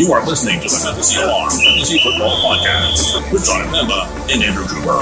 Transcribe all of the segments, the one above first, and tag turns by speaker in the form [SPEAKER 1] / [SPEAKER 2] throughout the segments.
[SPEAKER 1] You are listening to the Fantasy Alarm Fantasy Football Podcast with John Pemba and Andrew Cooper.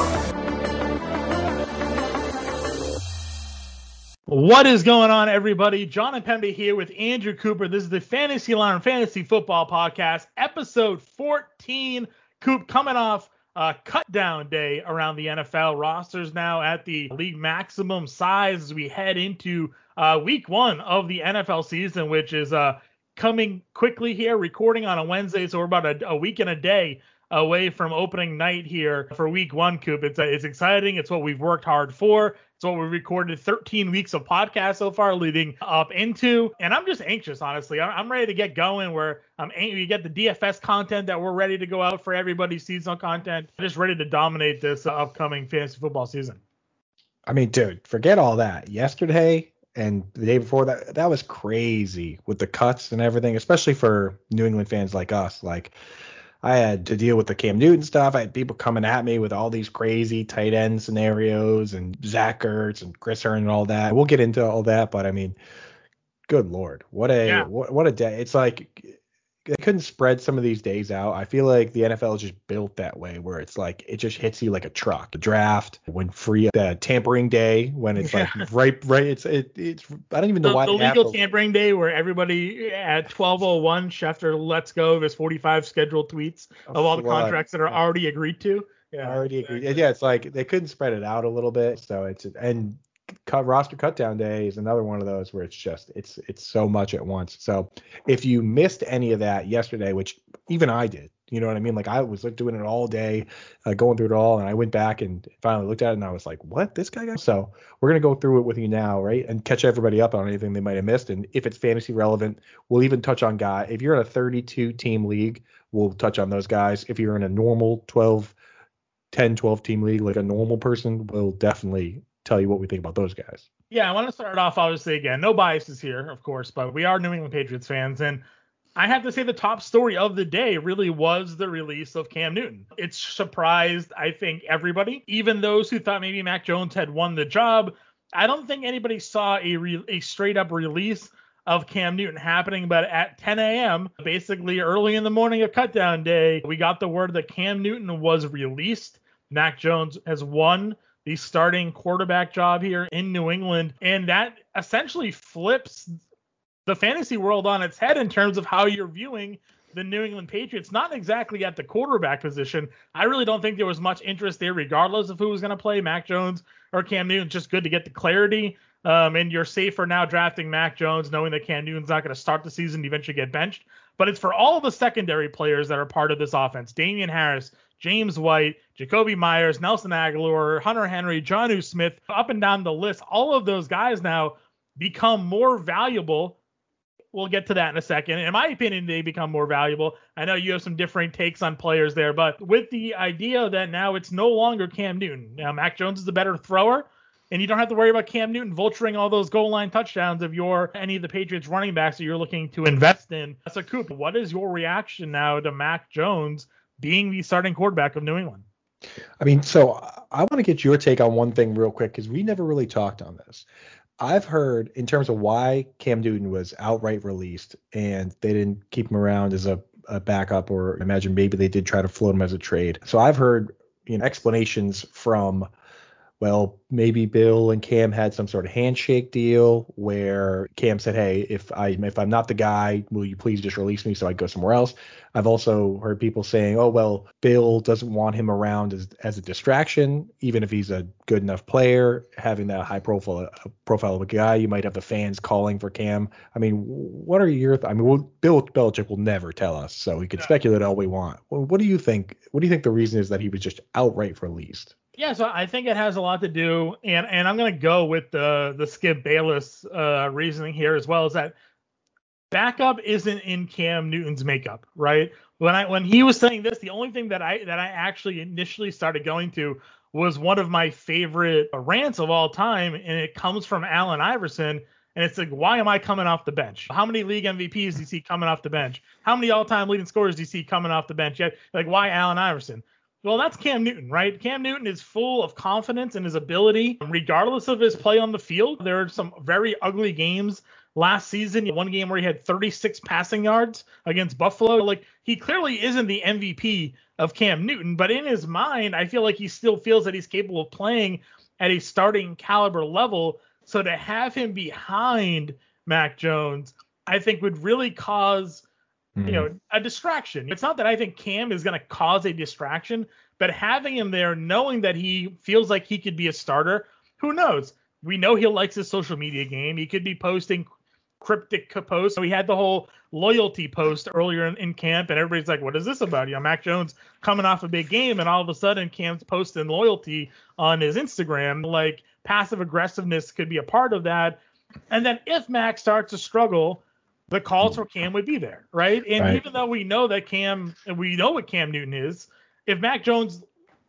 [SPEAKER 2] What is going on, everybody? John and Pemba here with Andrew Cooper. This is the Fantasy Alarm Fantasy Football Podcast, episode 14. Coop coming off uh, cut down day around the NFL. Rosters now at the league maximum size as we head into uh, week one of the NFL season, which is uh, coming quickly here, recording on a Wednesday. So we're about a, a week and a day away from opening night here for week one, Coop. It's, it's exciting. It's what we've worked hard for. It's what we recorded 13 weeks of podcast so far leading up into. And I'm just anxious, honestly. I'm, ready to get going where I'm you get the DFS content that we're ready to go out for everybody's seasonal content. I'm just ready to dominate this upcoming fantasy football season.
[SPEAKER 3] I mean, dude, forget all that. Yesterday, and the day before that that was crazy with the cuts and everything especially for new england fans like us. Like i had to deal with the cam newton stuff. I had people coming at me with all these crazy tight end scenarios and zach ertz and chris Herndon and all that. We'll get into all that but i mean good lord what a yeah. what, what a day. It's like they couldn't spread some of these days out. I feel like the NFL is just built that way, where it's like it just hits you like a truck. The draft, when free, the tampering day, when it's yeah. like right, right. It's it, it's I don't even know
[SPEAKER 2] the,
[SPEAKER 3] why
[SPEAKER 2] the legal tampering day, where everybody at 12:01 Schefter lets go of his 45 scheduled tweets of all the contracts that are already agreed to.
[SPEAKER 3] Yeah, already agreed. Yeah, it's like they couldn't spread it out a little bit, so it's and cut roster cutdown day is another one of those where it's just it's it's so much at once. So if you missed any of that yesterday, which even I did, you know what I mean? Like I was like doing it all day, uh, going through it all, and I went back and finally looked at it and I was like, what this guy got? So we're gonna go through it with you now, right? And catch everybody up on anything they might have missed. And if it's fantasy relevant, we'll even touch on guy. If you're in a 32 team league, we'll touch on those guys. If you're in a normal 12 10 12 team league like a normal person we'll definitely tell you what we think about those guys.
[SPEAKER 2] Yeah, I want to start off obviously again, no biases here, of course, but we are New England Patriots fans and I have to say the top story of the day really was the release of Cam Newton. It surprised, I think, everybody, even those who thought maybe Mac Jones had won the job. I don't think anybody saw a re- a straight up release of Cam Newton happening, but at 10 a.m., basically early in the morning of cutdown day, we got the word that Cam Newton was released. Mac Jones has won the starting quarterback job here in New England. And that essentially flips the fantasy world on its head in terms of how you're viewing the New England Patriots, not exactly at the quarterback position. I really don't think there was much interest there, regardless of who was going to play, Mac Jones or Cam Newton. Just good to get the clarity. Um, and you're safer now drafting Mac Jones, knowing that Cam Newton's not going to start the season, eventually get benched. But it's for all the secondary players that are part of this offense. Damien Harris, James White, Jakobi Meyers, Nelson Agholor, Hunter Henry, Jonnu Smith, up and down the list. All of those guys now become more valuable. We'll get to that in a second. In my opinion, they become more valuable. I know you have some different takes on players there, but with the idea that now it's no longer Cam Newton. Now, Mac Jones is a better thrower, and you don't have to worry about Cam Newton vulturing all those goal line touchdowns if you're any of the Patriots running backs that you're looking to invest in. So, Coop, what is your reaction now to Mac Jones being the starting quarterback of New England.
[SPEAKER 3] I mean, so I want to get your take on one thing real quick because we never really talked on this. I've heard in terms of why Cam Newton was outright released and they didn't keep him around as a, a backup, or imagine maybe they did try to float him as a trade. So I've heard you know explanations from well, maybe Bill and Cam had some sort of handshake deal where Cam said, "Hey, if I if I'm not the guy, will you please just release me so I go somewhere else?" I've also heard people saying, "Oh, well, Bill doesn't want him around as as a distraction, even if he's a good enough player, having that high profile profile of a guy, you might have the fans calling for Cam." I mean, what are your? Th- I mean, well, Bill Belichick will never tell us, so we can yeah. speculate all we want. Well, what do you think? What do you think the reason is that he was just outright released?
[SPEAKER 2] Yeah, so I think it has a lot to do, and and I'm gonna go with the the Skip Bayless uh, reasoning here as well. Is that backup isn't in Cam Newton's makeup, right? When I when he was saying this, the only thing that I that I actually initially started going to was one of my favorite rants of all time, and it comes from Allen Iverson. And it's like, why am I coming off the bench? How many league MVPs do you see coming off the bench? How many all-time leading scorers do you see coming off the bench? Yet, like, why Allen Iverson? Well, that's Cam Newton, right? Cam Newton is full of confidence in his ability, regardless of his play on the field. There are some very ugly games last season, one game where he had 36 passing yards against Buffalo. Like he clearly isn't the MVP of Cam Newton, but in his mind, I feel like he still feels that he's capable of playing at a starting caliber level. So to have him behind Mac Jones, I think would really cause you know
[SPEAKER 3] Mm-hmm.
[SPEAKER 2] a distraction. It's not that I think Cam is going to cause a distraction, but having him there, knowing that he feels like he could be a starter, who knows? We know he likes his social media game. He could be posting cryptic posts. So he had the whole loyalty post earlier in, in camp, and everybody's like, "What is this about?" You know, Mac Jones coming off a big game, and all of a sudden Cam's posting loyalty on his Instagram. Like passive aggressiveness could be a part of that. And then if Mac starts to struggle, the calls hmm. for Cam would be there, right? And
[SPEAKER 3] Right.
[SPEAKER 2] even though we know that Cam, and we know what Cam Newton is, if Mac Jones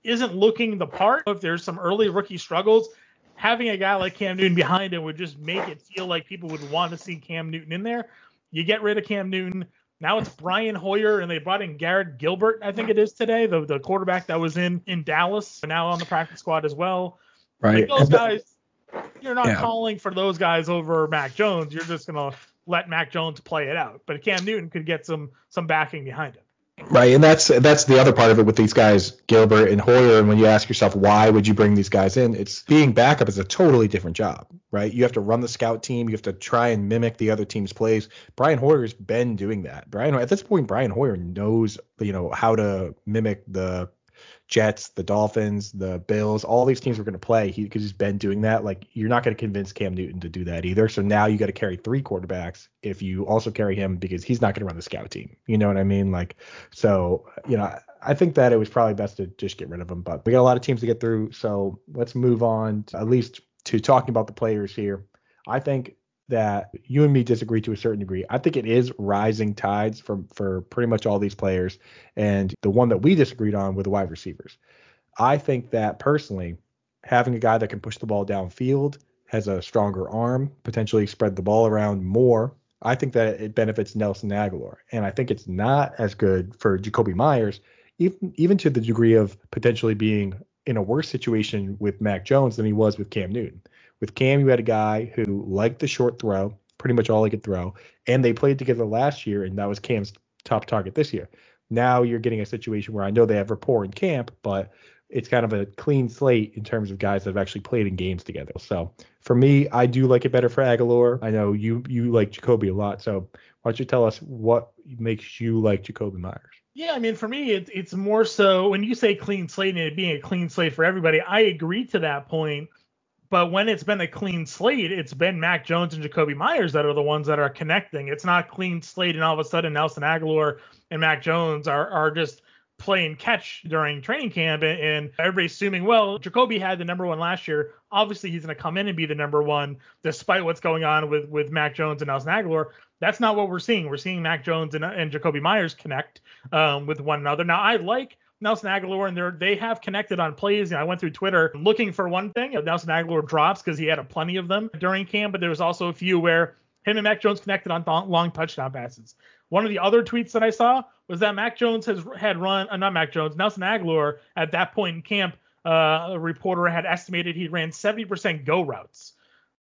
[SPEAKER 2] isn't looking the part, if there's some early rookie struggles, having a guy like Cam Newton behind him would just make it feel like people would want to see Cam Newton in there. You get rid of Cam Newton. Now it's Brian Hoyer, and they brought in Garrett Gilbert, I think it is today, the, the quarterback that was in in Dallas, now on the practice squad as well.
[SPEAKER 3] Right.
[SPEAKER 2] Like those guys, you're not
[SPEAKER 3] Yeah.
[SPEAKER 2] calling for those guys over Mac Jones. You're just gonna let Mac Jones play it out. But Cam Newton could get some some backing behind him.
[SPEAKER 3] Right, and that's that's the other part of it with these guys, Gilbert and Hoyer. And when you ask yourself why would you bring these guys in, it's being backup is a totally different job, right? You have to run the scout team, you have to try and mimic the other team's plays. Brian Hoyer's been doing that. Brian at this point, Brian Hoyer knows you know how to mimic the Jets, the Dolphins, the Bills, all these teams we're going to play He because he's been doing that. Like you're not going to convince Cam Newton to do that either. So now you got to carry three quarterbacks if you also carry him because he's not going to run the scout team. You know what I mean? Like so, you know, I think that it was probably best to just get rid of him. But we got a lot of teams to get through, so let's move on at least to talking about the players here. I think that you and me disagree to a certain degree. I think it is rising tides for for pretty much all these players, and the one that we disagreed on were the wide receivers. I think that personally, having a guy that can push the ball downfield, has a stronger arm, potentially spread the ball around more. I think that it benefits Nelson Agholor, and I think it's not as good for Jakobi Meyers, even even to the degree of potentially being in a worse situation with Mac Jones than he was with Cam Newton. With Cam, you had a guy who liked the short throw, pretty much all he could throw, and they played together last year, and that was Cam's top target this year. Now you're getting a situation where I know they have rapport in camp, but it's kind of a clean slate in terms of guys that have actually played in games together. So for me, I do like it better for Agholor. I know you you like Jakobi a lot, so why don't you tell us what makes you like Jakobi Meyers?
[SPEAKER 2] Yeah, I mean, for me, it, it's more so when you say clean slate and it being a clean slate for everybody, I agree to that point. But when it's been a clean slate, it's been Mac Jones and Jakobi Meyers that are the ones that are connecting. It's not clean slate, and all of a sudden Nelson Agholor and Mac Jones are are just playing catch during training camp, and, and everybody's assuming, well, Jakobi had the number one last year. Obviously, he's going to come in and be the number one, despite what's going on with with Mac Jones and Nelson Agholor. That's not what we're seeing. We're seeing Mac Jones and, and Jakobi Meyers connect um, with one another. Now, I like Nelson Agholor, and they're, they have connected on plays. I went through Twitter looking for one thing. Nelson Agholor drops because he had a plenty of them during camp, but there was also a few where him and Mac Jones connected on th- long touchdown passes. One of the other tweets that I saw was that Mac Jones has had run, uh, not Mac Jones, Nelson Agholor at that point in camp. Uh, a reporter had estimated he ran 70% go routes.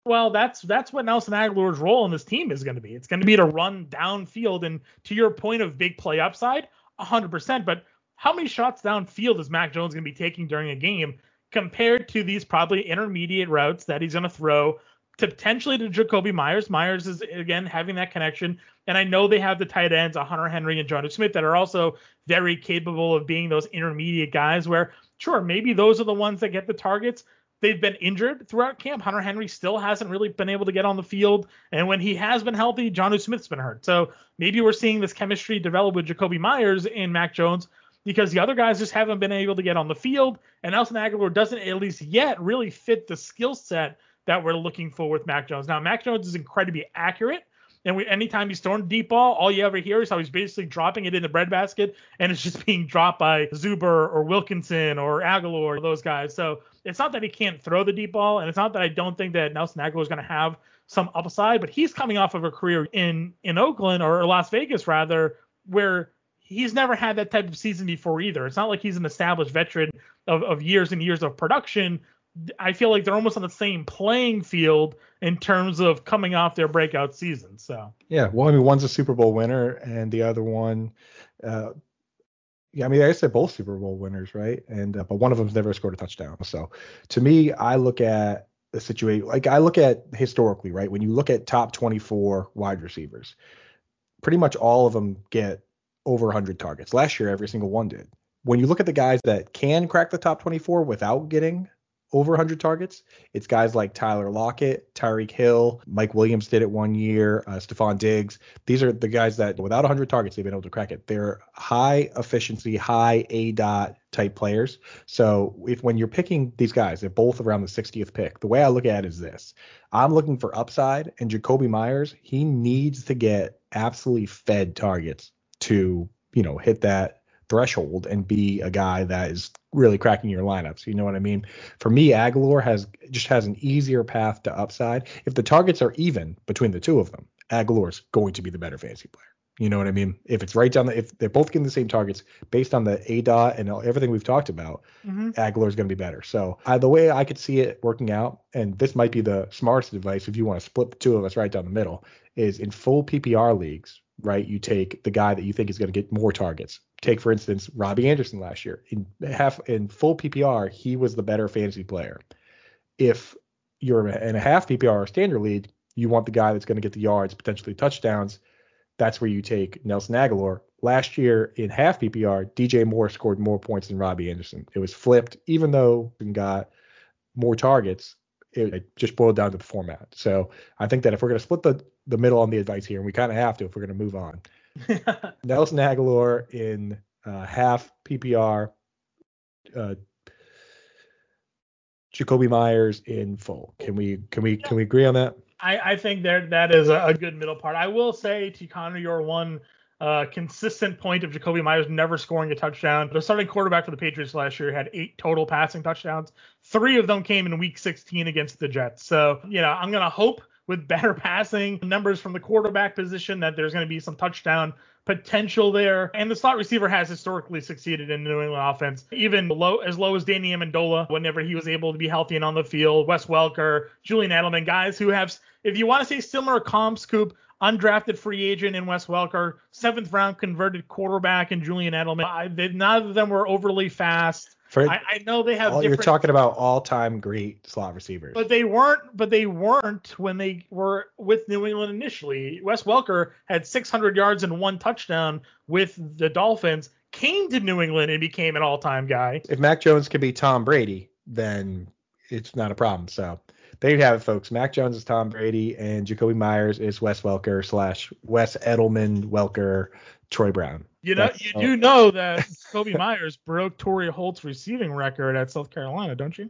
[SPEAKER 2] Well, that's that's what Nelson Agholor's role in this team is going to be. It's going to be to run downfield, and to your point of big play upside, 100%. But how many shots downfield is Mac Jones going to be taking during a game compared to these probably intermediate routes that he's going to throw to potentially to Jakobi Meyers? Meyers is again having that connection, and I know they have the tight ends, Hunter Henry and Jonnu Smith, that are also very capable of being those intermediate guys. Where sure, maybe those are the ones that get the targets. They've been injured throughout camp. Hunter Henry still hasn't really been able to get on the field. And when he has been healthy, Jonnu Smith's been hurt. So maybe we're seeing this chemistry develop with Jakobi Meyers and Mac Jones because the other guys just haven't been able to get on the field. And Nelson Agholor doesn't, at least yet, really fit the skill set that we're looking for with Mac Jones. Now, Mac Jones is incredibly accurate. And we, anytime he's throwing deep ball, all you ever hear is how he's basically dropping it in the breadbasket, and it's just being dropped by Zuber or Wilkerson or Agholor or those guys. So it's not that he can't throw the deep ball, and it's not that I don't think that Nelson Agholor is going to have some upside, but he's coming off of a career in in Oakland or Las Vegas rather, where he's never had that type of season before either. It's not like he's an established veteran of, of years and years of production. I feel like they're almost on the same playing field in terms of coming off their breakout season. So
[SPEAKER 3] yeah, well, I mean, one's a Super Bowl winner, and the other one, uh, yeah, I mean, I guess they're both Super Bowl winners, right? And uh, but one of them's never scored a touchdown. So to me, I look at the situation like I look at historically, right? When you look at top 24 wide receivers, pretty much all of them get over 100 targets. Last year, every single one did. When you look at the guys that can crack the top 24 without getting over 100 targets. It's guys like Tyler Lockett, Tyreek Hill, Mike Williams did it one year, uh, Stefon Diggs. These are the guys that without 100 targets, they've been able to crack it. They're high efficiency, high A dot type players. So if when you're picking these guys, they're both around the 60th pick. The way I look at it is this: I'm looking for upside, and Jakobi Meyers, he needs to get absolutely fed targets to you know hit that threshold and be a guy that is really cracking your lineups. You know what I mean? For me, Agholor has just has an easier path to upside. If the targets are even between the two of them, Agholor's going to be the better fantasy player. You know what I mean? If it's right down the, if they're both getting the same targets based on the A dot and everything we've talked about, mm-hmm. Agholor's going to be better. So uh, the way I could see it working out, and this might be the smartest advice if you want to split the two of us right down the middle, is in full PPR leagues, right? You take the guy that you think is going to get more targets. Take for instance Robbie Anderson last year in half in full PPR, he was the better fantasy player. If you're in a half PPR or standard league, you want the guy that's going to get the yards, potentially touchdowns. That's where you take Nelson Agholor. Last year in half PPR, DJ Moore scored more points than Robbie Anderson. It was flipped, even though he got more targets. It, it just boiled down to the format. So I think that if we're going to split the the middle on the advice here, and we kind of have to if we're going to move on. Nelson Agholor in uh, half PPR, uh, Jakobi Meyers in full. Can we can we can we agree on that?
[SPEAKER 2] I, I think there that is a, a, good middle part. I will say to Connor, your one uh, consistent point of Jakobi Meyers never scoring a touchdown. The starting quarterback for the Patriots last year had eight total passing touchdowns. Three of them came in Week 16 against the Jets. So you know I'm gonna hope with better passing numbers from the quarterback position that there's going to be some touchdown potential there. And the slot receiver has historically succeeded in the New England offense, even low as low as Danny Amendola whenever he was able to be healthy and on the field. Wes Welker, Julian Edelman, guys who have, if you want to say similar comps, Coop, undrafted free agent in Wes Welker, seventh round converted quarterback in Julian Edelman. I, they, none of them were overly fast. For, I, I, know they have.
[SPEAKER 3] All, you're talking about all-time great slot receivers,
[SPEAKER 2] but they weren't. But they weren't when they were with New England initially. Wes Welker had 600 yards and one touchdown with the Dolphins. Came to New England and became an all-time guy.
[SPEAKER 3] If Mac Jones could be Tom Brady, then it's not a problem. So there you have it, folks. Mac Jones is Tom Brady, and Jakobi Meyers is Wes Welker slash Wes Edelman Welker Troy Brown.
[SPEAKER 2] You know, That's, you do know that Jakobi Meyers broke Torry Holt's receiving record at South Carolina, don't you?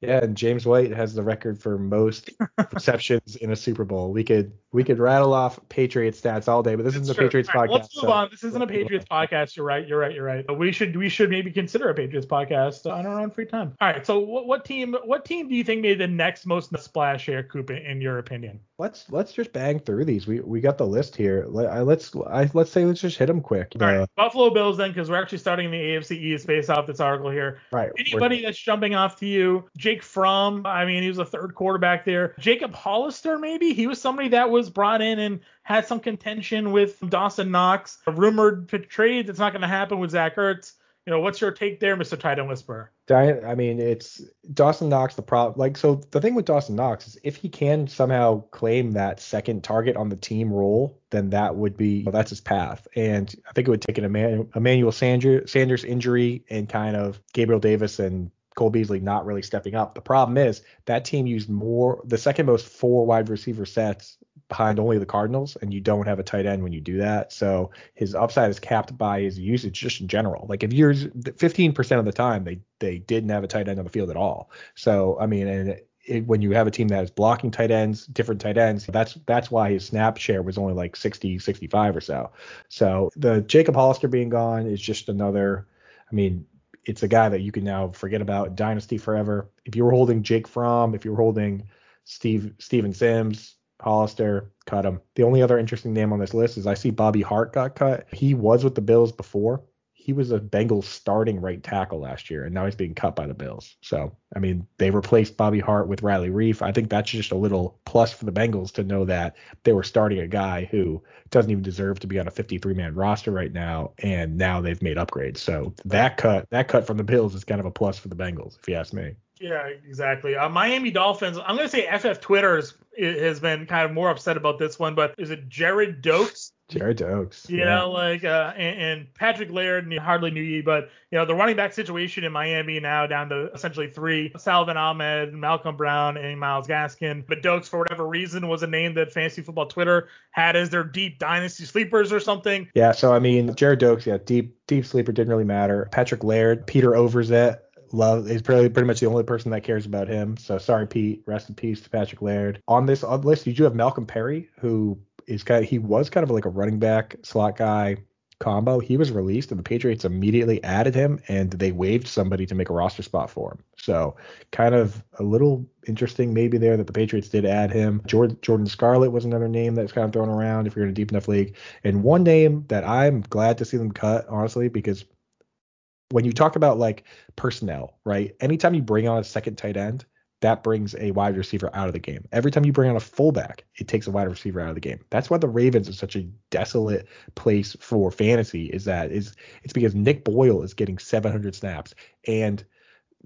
[SPEAKER 3] Yeah, and James White has the record for most receptions in a Super Bowl. We could we could rattle off Patriots stats all day, but this isn't a Patriots right, podcast.
[SPEAKER 2] Let's move so. on. This isn't a Patriots podcast. You're right. You're right. You're right. We should we should maybe consider a Patriots podcast on our own free time. All right. So what, what team what team do you think made the next most splash here, Coop, in your opinion?
[SPEAKER 3] Let's let's just bang through these. We we got the list here. Let, I, let's I, let's say let's just hit them quick.
[SPEAKER 2] All right. Buffalo Bills then, because we're actually starting in the AFC East based off this article here.
[SPEAKER 3] Right.
[SPEAKER 2] Anybody that's jumping off to you, Jake Fromm. I mean, he was a third quarterback there. Jacob Hollister, maybe he was somebody that was brought in and had some contention with Dawson Knox. A rumored trade that's not going to happen with Zach Ertz. You know, what's your take there, Mr. Titan Whisperer?
[SPEAKER 3] I mean, it's Dawson Knox. The problem, like, so the thing with Dawson Knox is if he can somehow claim that second target on the team role, then that would be well, that's his path. And I think it would take an Emmanuel Sanders injury and kind of Gabriel Davis and Cole Beasley not really stepping up. The problem is that team used more the second most four wide receiver sets behind only the Cardinals, and you don't have a tight end when you do that. So his upside is capped by his usage just in general. Like if you're 15% of the time they they didn't have a tight end on the field at all. So I mean, and it, when you have a team that is blocking tight ends, different tight ends, that's that's why his snap share was only like 60, 65 or so. So the Jacob Hollister being gone is just another. I mean, it's a guy that you can now forget about dynasty forever. If you were holding Jake Fromm, if you were holding Steve Steven Sims, Hollister, cut him. The only other interesting name on this list is I see Bobby Hart got cut. He was with the Bills before. He was a Bengals starting right tackle last year, and now he's being cut by the Bills. So I mean, they replaced Bobby Hart with Riley Reiff. I think that's just a little plus for the Bengals to know that they were starting a guy who doesn't even deserve to be on a 53 man roster right now, and now they've made upgrades. So that cut that cut from the Bills is kind of a plus for the Bengals, if you ask me.
[SPEAKER 2] Yeah, exactly. Uh, Miami Dolphins. I'm going to say FF Twitter is, has been kind of more upset about this one, but is it Gerrid Doaks?
[SPEAKER 3] Gerrid Doaks.
[SPEAKER 2] You yeah. know, like uh, and, and, Patrick Laird, and hardly knew you, but you know the running back situation in Miami now down to essentially three: Salvon Ahmed, Malcolm Brown, and Myles Gaskin. But Doaks, for whatever reason, was a name that Fantasy Football Twitter had as their deep dynasty sleepers or something.
[SPEAKER 3] Yeah, so I mean, Gerrid Doaks, yeah, deep deep sleeper didn't really matter. Patrick Laird, Peter Overzet, love he's probably pretty much the only person that cares about him. So sorry, Pete. Rest in peace to Patrick Laird. On this list, you do have Malcolm Perry, who is kind of, he was kind of like a running back slot guy combo. He was released and the Patriots immediately added him and they waived somebody to make a roster spot for him. So kind of a little interesting maybe there that the Patriots did add him. Jordan, Jordan Scarlett was another name that's kind of thrown around if you're in a deep enough league. And one name that I'm glad to see them cut, honestly, because when you talk about like personnel, right? Anytime you bring on a second tight end, that brings a wide receiver out of the game. Every time you bring on a fullback, it takes a wide receiver out of the game. That's why the Ravens are such a desolate place for fantasy. Is that is it's because Nick Boyle is getting 700 snaps and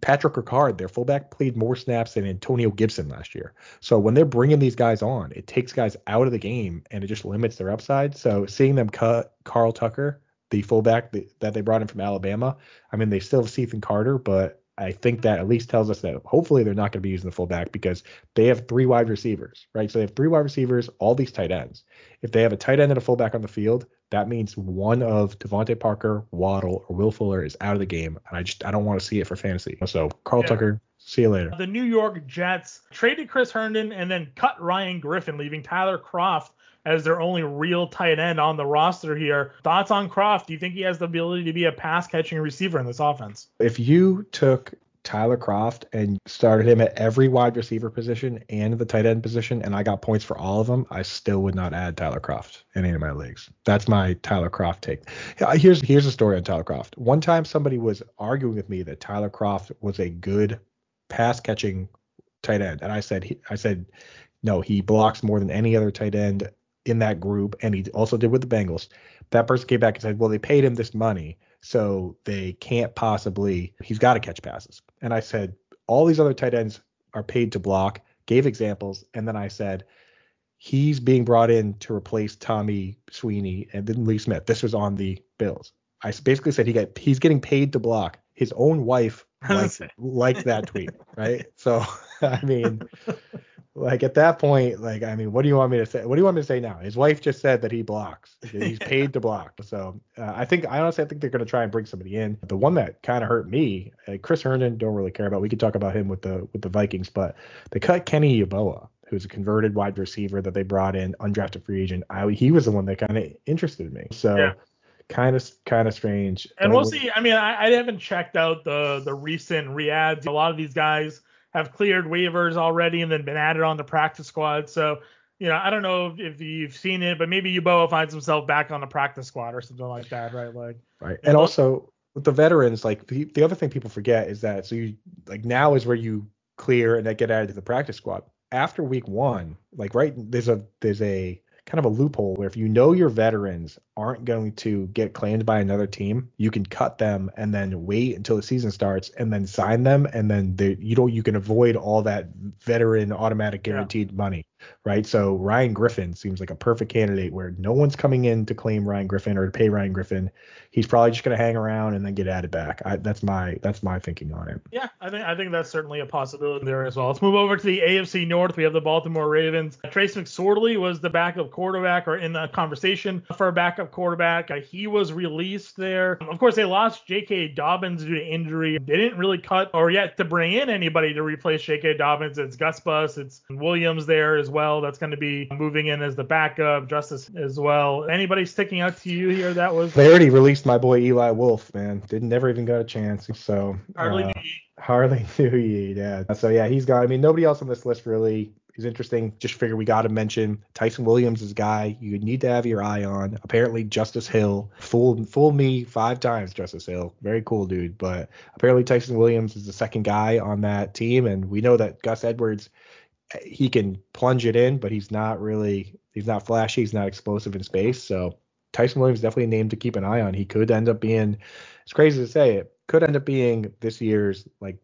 [SPEAKER 3] Patrick Ricard, their fullback, played more snaps than Antonio Gibson last year. So when they're bringing these guys on, it takes guys out of the game and it just limits their upside. So seeing them cut Carl Tucker, the fullback that they brought in from Alabama, I mean they still have Cethan Carter, but I think that at least tells us that hopefully they're not going to be using the fullback because they have three wide receivers, right? So they have three wide receivers, all these tight ends. If they have a tight end and a fullback on the field, that means one of DeVante Parker, Waddle, or Will Fuller is out of the game, and I just I don't want to see it for fantasy. So Carl yeah. Tucker, see you later.
[SPEAKER 2] The New York Jets traded Chris Herndon and then cut Ryan Griffin, leaving Tyler Kroft as their only real tight end on the roster here. Thoughts on Kroft? Do you think he has the ability to be a pass catching receiver in this offense?
[SPEAKER 3] If you took Tyler Kroft and started him at every wide receiver position and the tight end position, and I got points for all of them, I still would not add Tyler Kroft in any of my leagues. That's my Tyler Kroft take. Here's here's a story on Tyler Kroft. One time somebody was arguing with me that Tyler Kroft was a good pass catching tight end, and I said I said no, he blocks more than any other tight end in that group, and he also did with the Bengals. That person came back and said, well, they paid him this money, so they can't possibly. He's got to catch passes. And I said, all these other tight ends are paid to block. Gave examples, and then I said, he's being brought in to replace Tommy Sweeney and then Lee Smith. This was on the Bills. I basically said he got he's getting paid to block. His own wife liked, liked that tweet, right? So I mean, like at that point, like I mean, what do you want me to say? What do you want me to say now? His wife just said that he blocks. He's paid to block. So uh, I think I honestly I think they're going to try and bring somebody in. The one that kind of hurt me, uh, Chris Herndon, don't really care about. We could talk about him with the with the Vikings, but they cut Kenny Yeboah, who's a converted wide receiver that they brought in, undrafted free agent. I, he was the one that kind of interested me. So. Yeah kind of kind of strange.
[SPEAKER 2] And we'll see. I mean, I, I, haven't checked out the the recent reads. A lot of these guys have cleared waivers already and then been added on the practice squad. So, you know, I don't know if you've seen it, but maybe Yeboah finds himself back on the practice squad or something like that, right? Like,
[SPEAKER 3] right. And also with the veterans, like the, the other thing people forget is that so you like now is where you clear and get added to the practice squad. After week one, like right, there's a there's a kind of a loophole where if you know your veterans aren't going to get claimed by another team, you can cut them and then wait until the season starts and then sign them and then they, you know you can avoid all that veteran automatic guaranteed yeah. money right? So Ryan Griffin seems like a perfect candidate where no one's coming in to claim Ryan Griffin or to pay Ryan Griffin. He's probably just going to hang around and then get added back. I, that's my that's my thinking on it.
[SPEAKER 2] Yeah, I think I think that's certainly a possibility there as well. Let's move over to the AFC North. We have the Baltimore Ravens. Trace McSorley was the backup quarterback or in the conversation for a backup quarterback. Uh, he was released there. Of course, they lost J.K. Dobbins due to injury. They didn't really cut or yet to bring in anybody to replace J.K. Dobbins. It's Gus Bus, it's Williams there as well. That's going to be moving in as the backup, Justice as well. Anybody sticking out to you here? That was
[SPEAKER 3] they already released my boy Eli Wolf, man. Didn't never even got a chance. So
[SPEAKER 2] Harley uh,
[SPEAKER 3] Harley Newey, yeah. So yeah, he's gone. I mean, nobody else on this list really is interesting. Just figure we got to mention Ty'Son Williams is a guy you need to have your eye on. Apparently, Justice Hill fooled fooled me five times. Justice Hill, very cool dude, but apparently Ty'Son Williams is the second guy on that team, and we know that Gus Edwards he can plunge it in, but he's not really he's not flashy, he's not explosive in space. So Ty'Son Williams definitely a name to keep an eye on. He could end up being it's crazy to say it, could end up being this year's like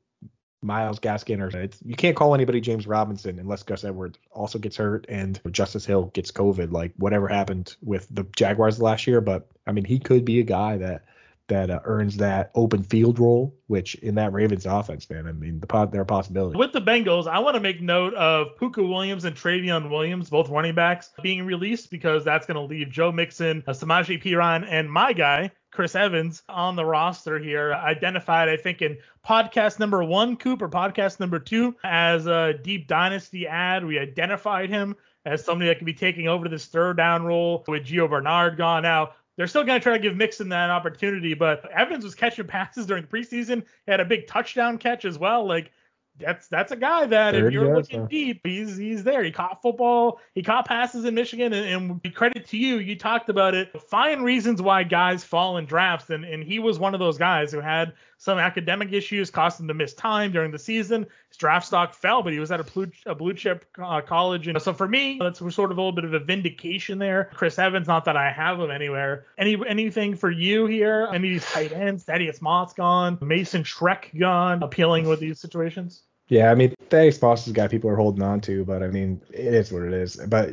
[SPEAKER 3] Myles Gaskin or it's, you can't call anybody James Robinson unless Gus Edwards also gets hurt and Justice Hill gets COVID, like whatever happened with the Jaguars last year. But I mean, he could be a guy that that uh, earns that open field role, which in that Ravens offense, man, I mean, the there are possibilities.
[SPEAKER 2] With the Bengals, I want to make note of Pooka Williams and Trayveon Williams, both running backs, being released because that's going to leave Joe Mixon, uh, Samaje Perine, and my guy, Chris Evans on the roster here, identified, I think, in podcast number one, Cooper, podcast number two, as a deep dynasty ad. We identified him as somebody that could be taking over this third down role with Gio Bernard gone. Now, they're still going to try to give Mixon that opportunity, but Evans was catching passes during the preseason. He had a big touchdown catch as well. Like that's that's a guy that Third if you're looking deep, he's he's there. He caught football, he caught passes in Michigan, and, and credit to you, you talked about it. Find reasons why guys fall in drafts, and and he was one of those guys who had some academic issues, cost him to miss time during the season. His draft stock fell, but he was at a blue, a blue chip uh, college, and so for me, that's sort of a little bit of a vindication there. Chris Evans, not that I have him anywhere. Any anything for you here? Any of these tight ends? Thaddeus Moss gone, Mason Schreck gone, appealing with these situations?
[SPEAKER 3] Yeah, I mean, is a guy people are holding on to, but I mean, it is what it is. But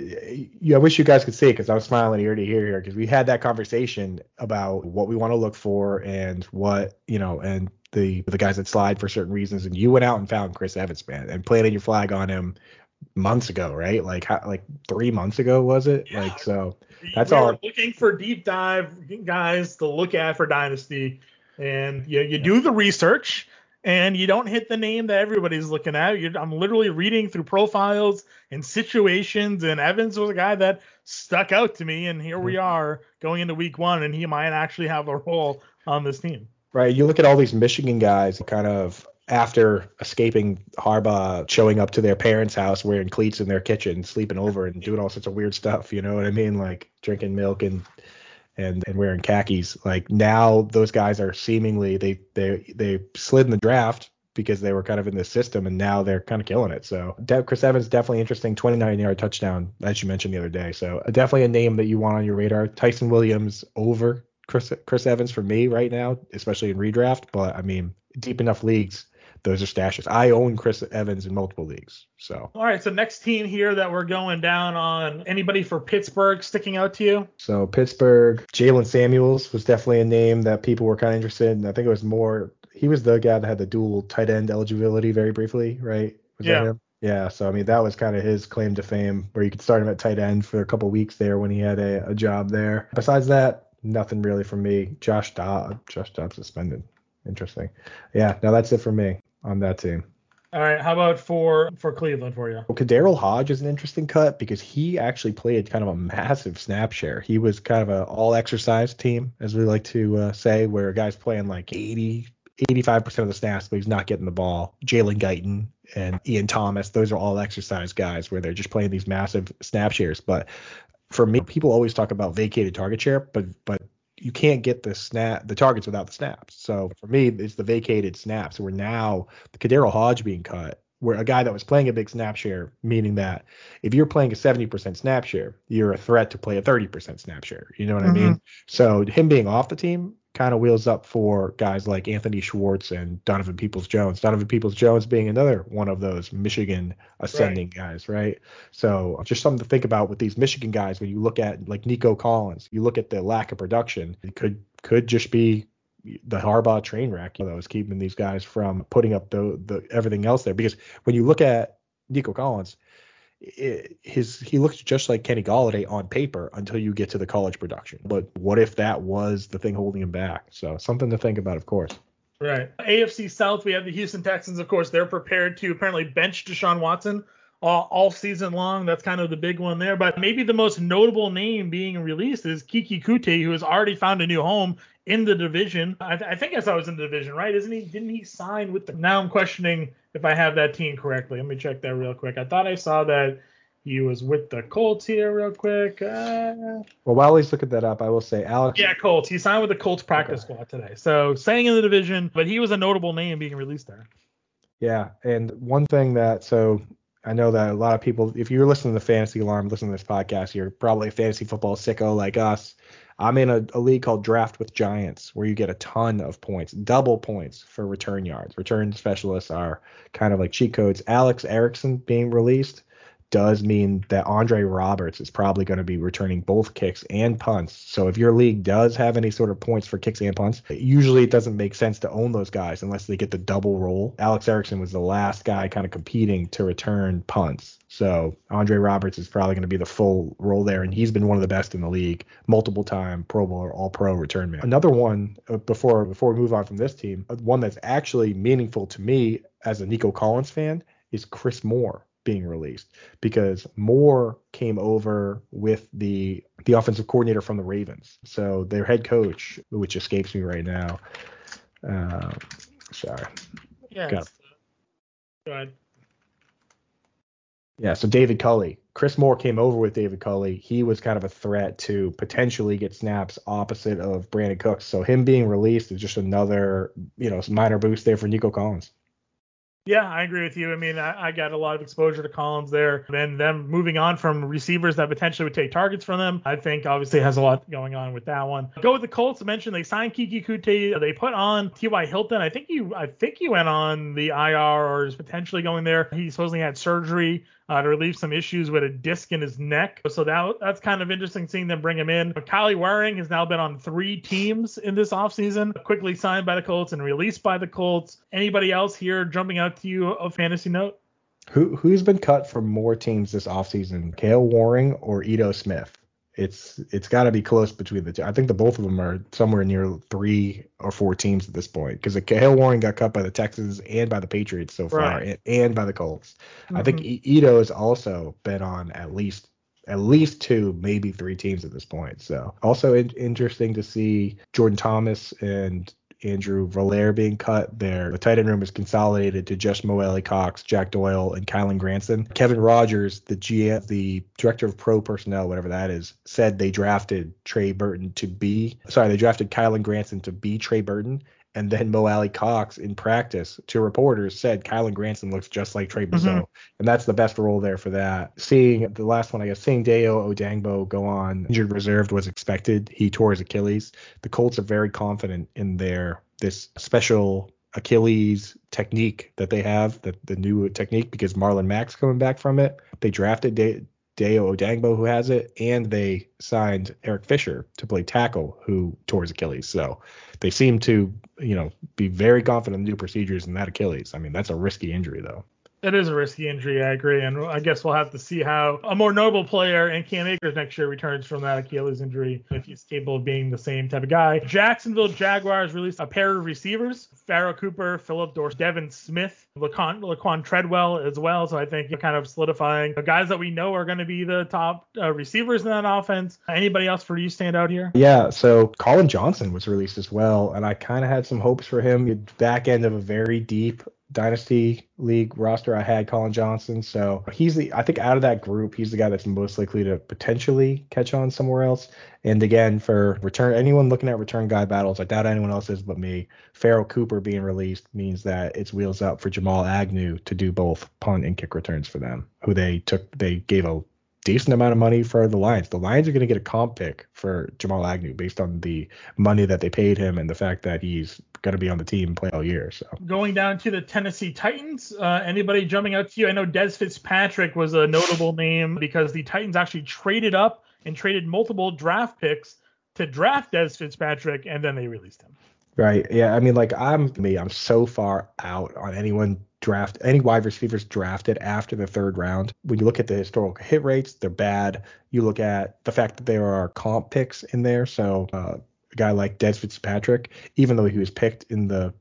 [SPEAKER 3] yeah, I wish you guys could see because I was smiling ear to ear here because we had that conversation about what we want to look for and what you know, and the the guys that slide for certain reasons. And you went out and found Chris Evans, man, and planted your flag on him months ago, right? Like how, like three months ago was it? Yeah. Like so, that's we all.
[SPEAKER 2] Looking for deep dive guys to look at for Dynasty, and you you do the research and you don't hit the name that everybody's looking at. You're, I'm literally reading through profiles and situations, and Evans was a guy that stuck out to me, and here we mm-hmm. are going into week one, and he might actually have a role on this team.
[SPEAKER 3] Right. You look at all these Michigan guys, kind of after escaping Harbaugh, showing up to their parents' house wearing cleats in their kitchen, sleeping over, and doing all sorts of weird stuff. You know what I mean? Like drinking milk and and and wearing khakis. Like now those guys are seemingly they they they slid in the draft because they were kind of in the system and now they're kind of killing it. So Chris Evans definitely interesting 29 yard touchdown as you mentioned the other day. So definitely a name that you want on your radar. Ty'Son Williams over Chris Chris Evans for me right now, especially in redraft, but I mean deep enough leagues those are stashes. I own Chris Evans in multiple leagues. So.
[SPEAKER 2] All right. So next team here that we're going down on. Anybody for Pittsburgh sticking out to you?
[SPEAKER 3] So Pittsburgh, Jaylen Samuels was definitely a name that people were kind of interested in. I think it was more. He was the guy that had the dual tight end eligibility very briefly, right? Was
[SPEAKER 2] yeah.
[SPEAKER 3] Yeah, so I mean that was kind of his claim to fame, where you could start him at tight end for a couple weeks there when he had a, a job there. Besides that, nothing really for me. Josh Dobbs, Josh Dobbs suspended. Interesting. Yeah, now that's it for me on that team.
[SPEAKER 2] All right, how about for for Cleveland for you?
[SPEAKER 3] Well, KhaDarel Hodge is an interesting cut because he actually played kind of a massive snap share. He was kind of an all exercise team, as we like to uh, say, where a guy's playing like 80, 85% of the snaps, but he's not getting the ball. Jalen Guyton and Ian Thomas, those are all exercise guys where they're just playing these massive snap shares. But for me, people always talk about vacated target share, but but you can't get the snap the targets without the snaps. So for me, it's the vacated snaps. Where now the KhaDarel Hodge being cut, where a guy that was playing a big snap share, meaning that if you're playing a 70% snap share, you're a threat to play a 30% snap share. You know what mm-hmm. I mean? Mm-hmm. So him being off the team kind of wheels up for guys like Anthony Schwartz and Donovan Peoples Jones. Donovan Peoples Jones being another one of those Michigan ascending right. guys, right? So just something to think about with these Michigan guys when you look at like Nico Collins, you look at the lack of production, it could could just be the Harbaugh train wreck that was keeping these guys from putting up the the everything else there. Because when you look at Nico Collins, his he looks just like Kenny Golladay on paper until you get to the college production. But what if that was the thing holding him back? So something to think about, of course.
[SPEAKER 2] Right. AFC South, we have the Houston Texans. Of course, they're prepared to apparently bench Deshaun Watson all, all season long. That's kind of the big one there. But maybe the most notable name being released is Keke Coutee, who has already found a new home in the division. I, th- I think I saw it was in the division, right? Isn't he? Didn't he sign with the? Now I'm questioning if I have that team correctly. Let me check that real quick. I thought I saw that he was with the Colts here real quick. Uh,
[SPEAKER 3] well, while he's looking that up, I will say Alex.
[SPEAKER 2] Yeah, Colts. He signed with the Colts practice okay. squad today. So staying in the division, but he was a notable name being released there.
[SPEAKER 3] Yeah, and one thing that so I know that a lot of people, if you're listening to the Fantasy Alarm, listening to this podcast, you're probably a fantasy football sicko like us. I'm in a, a, league called Draft with Giants where you get a ton of points, double points for return yards. Return specialists are kind of like cheat codes. Alex Erickson being released does mean that Andre Roberts is probably going to be returning both kicks and punts. So if your league does have any sort of points for kicks and punts, usually it doesn't make sense to own those guys unless they get the double roll. Alex Erickson was the last guy kind of competing to return punts. So Andre Roberts is probably going to be the full role there, and he's been one of the best in the league, multiple time Pro Bowl or All Pro return man. Another one uh, before before we move on from this team, uh, one that's actually meaningful to me as a Nico Collins fan is Chris Moore being released because Moore came over with the the offensive coordinator from the Ravens. So their head coach, which escapes me right now. Uh, sorry.
[SPEAKER 2] Yeah. Got Go ahead.
[SPEAKER 3] Yeah, so David Culley. Chris Moore came over with David Culley. He was kind of a threat to potentially get snaps opposite of Brandin Cooks. So him being released is just another, you know, minor boost there for Nico Collins.
[SPEAKER 2] Yeah, I agree with you. I mean, I, I, got a lot of exposure to Collins there, and them moving on from receivers that potentially would take targets from them. I think obviously has a lot going on with that one. Go with the Colts. I mentioned they signed Keke Coutee. They put on T.Y. Hilton. I think you, I think he went on the IR or is potentially going there. He supposedly had surgery uh, to relieve some issues with a disc in his neck. So that that's kind of interesting seeing them bring him in. Kahale Warring has now been on three teams in this offseason, quickly signed by the Colts and released by the Colts. Anybody else here jumping out to you a fantasy note?
[SPEAKER 3] Who who's been cut from more teams this offseason? Kahale Warring or Ito Smith? It's it's got to be close between the two. I think the both of them are somewhere near three or four teams at this point because Kahale Warring got cut by the Texans and by the Patriots so far, right. and, and, by the Colts. Mm-hmm. I think mm-hmm. Ito has also been on at least at least two, maybe three teams at this point. So also in- interesting to see Jordan Thomas and Andrew Vallaire being cut there. The tight end room is consolidated to just Mo Alie-Cox, Jack Doyle, and Kylen Granson. Kevin Rogers, the GM, the director of pro personnel, whatever that is, said they drafted Trey Burton to be sorry, they drafted Kylen Granson to be Trey Burton. And then Mo Alie-Cox in practice to reporters said Kylen Granson looks just like Trey Brazil. Mm-hmm. And that's the best role there for that. Seeing the last one, I guess, seeing Dayo Odeyingbo go on injured reserved was expected. He tore his Achilles. The Colts are very confident in their this special Achilles technique that they have, the, the new technique, because Marlon Mack's coming back from it. They drafted Dayo Odeyingbo who has it, and they signed Eric Fisher to play tackle, who tore his Achilles. So they seem to, you know, be very confident in the new procedures and that Achilles. I mean, that's a risky injury though.
[SPEAKER 2] It is a risky injury, I agree, and I guess we'll have to see how a more notable player and Cam Akers next year returns from that Achilles injury if he's capable of being the same type of guy. Jacksonville Jaguars released a pair of receivers: Pharoh Cooper, Phillip Dorsett, Devin Smith, Laquon, Laquan Treadwell as well. So I think kind of solidifying the guys that we know are going to be the top uh, receivers in that offense. Anybody else for you stand out here?
[SPEAKER 3] Yeah, so Collin Johnson was released as well, and I kind of had some hopes for him. Back end of a very deep dynasty league roster, I had Collin Johnson. So he's the I think out of that group, he's the guy that's most likely to potentially catch on somewhere else. And again, for return anyone looking at return guy battles, I doubt anyone else is but me. Pharoh Cooper being released means that it's wheels up for Jamal Agnew to do both punt and kick returns for them, who they took they gave a decent amount of money for the Lions. The Lions are going to get a comp pick for Jamal Agnew based on the money that they paid him and the fact that he's going to be on the team play all year. So
[SPEAKER 2] going down to the Tennessee Titans, uh, anybody jumping out to you? I know Dez Fitzpatrick was a notable name because the Titans actually traded up and traded multiple draft picks to draft Dez Fitzpatrick, and then they released him.
[SPEAKER 3] Right. Yeah. I mean, like I'm me. I'm so far out on anyone draft any wide receivers drafted after the third round. When you look at the historical hit rates, they're bad. You look at the fact that there are comp picks in there. So uh, a guy like Dez Fitzpatrick, even though he was picked in the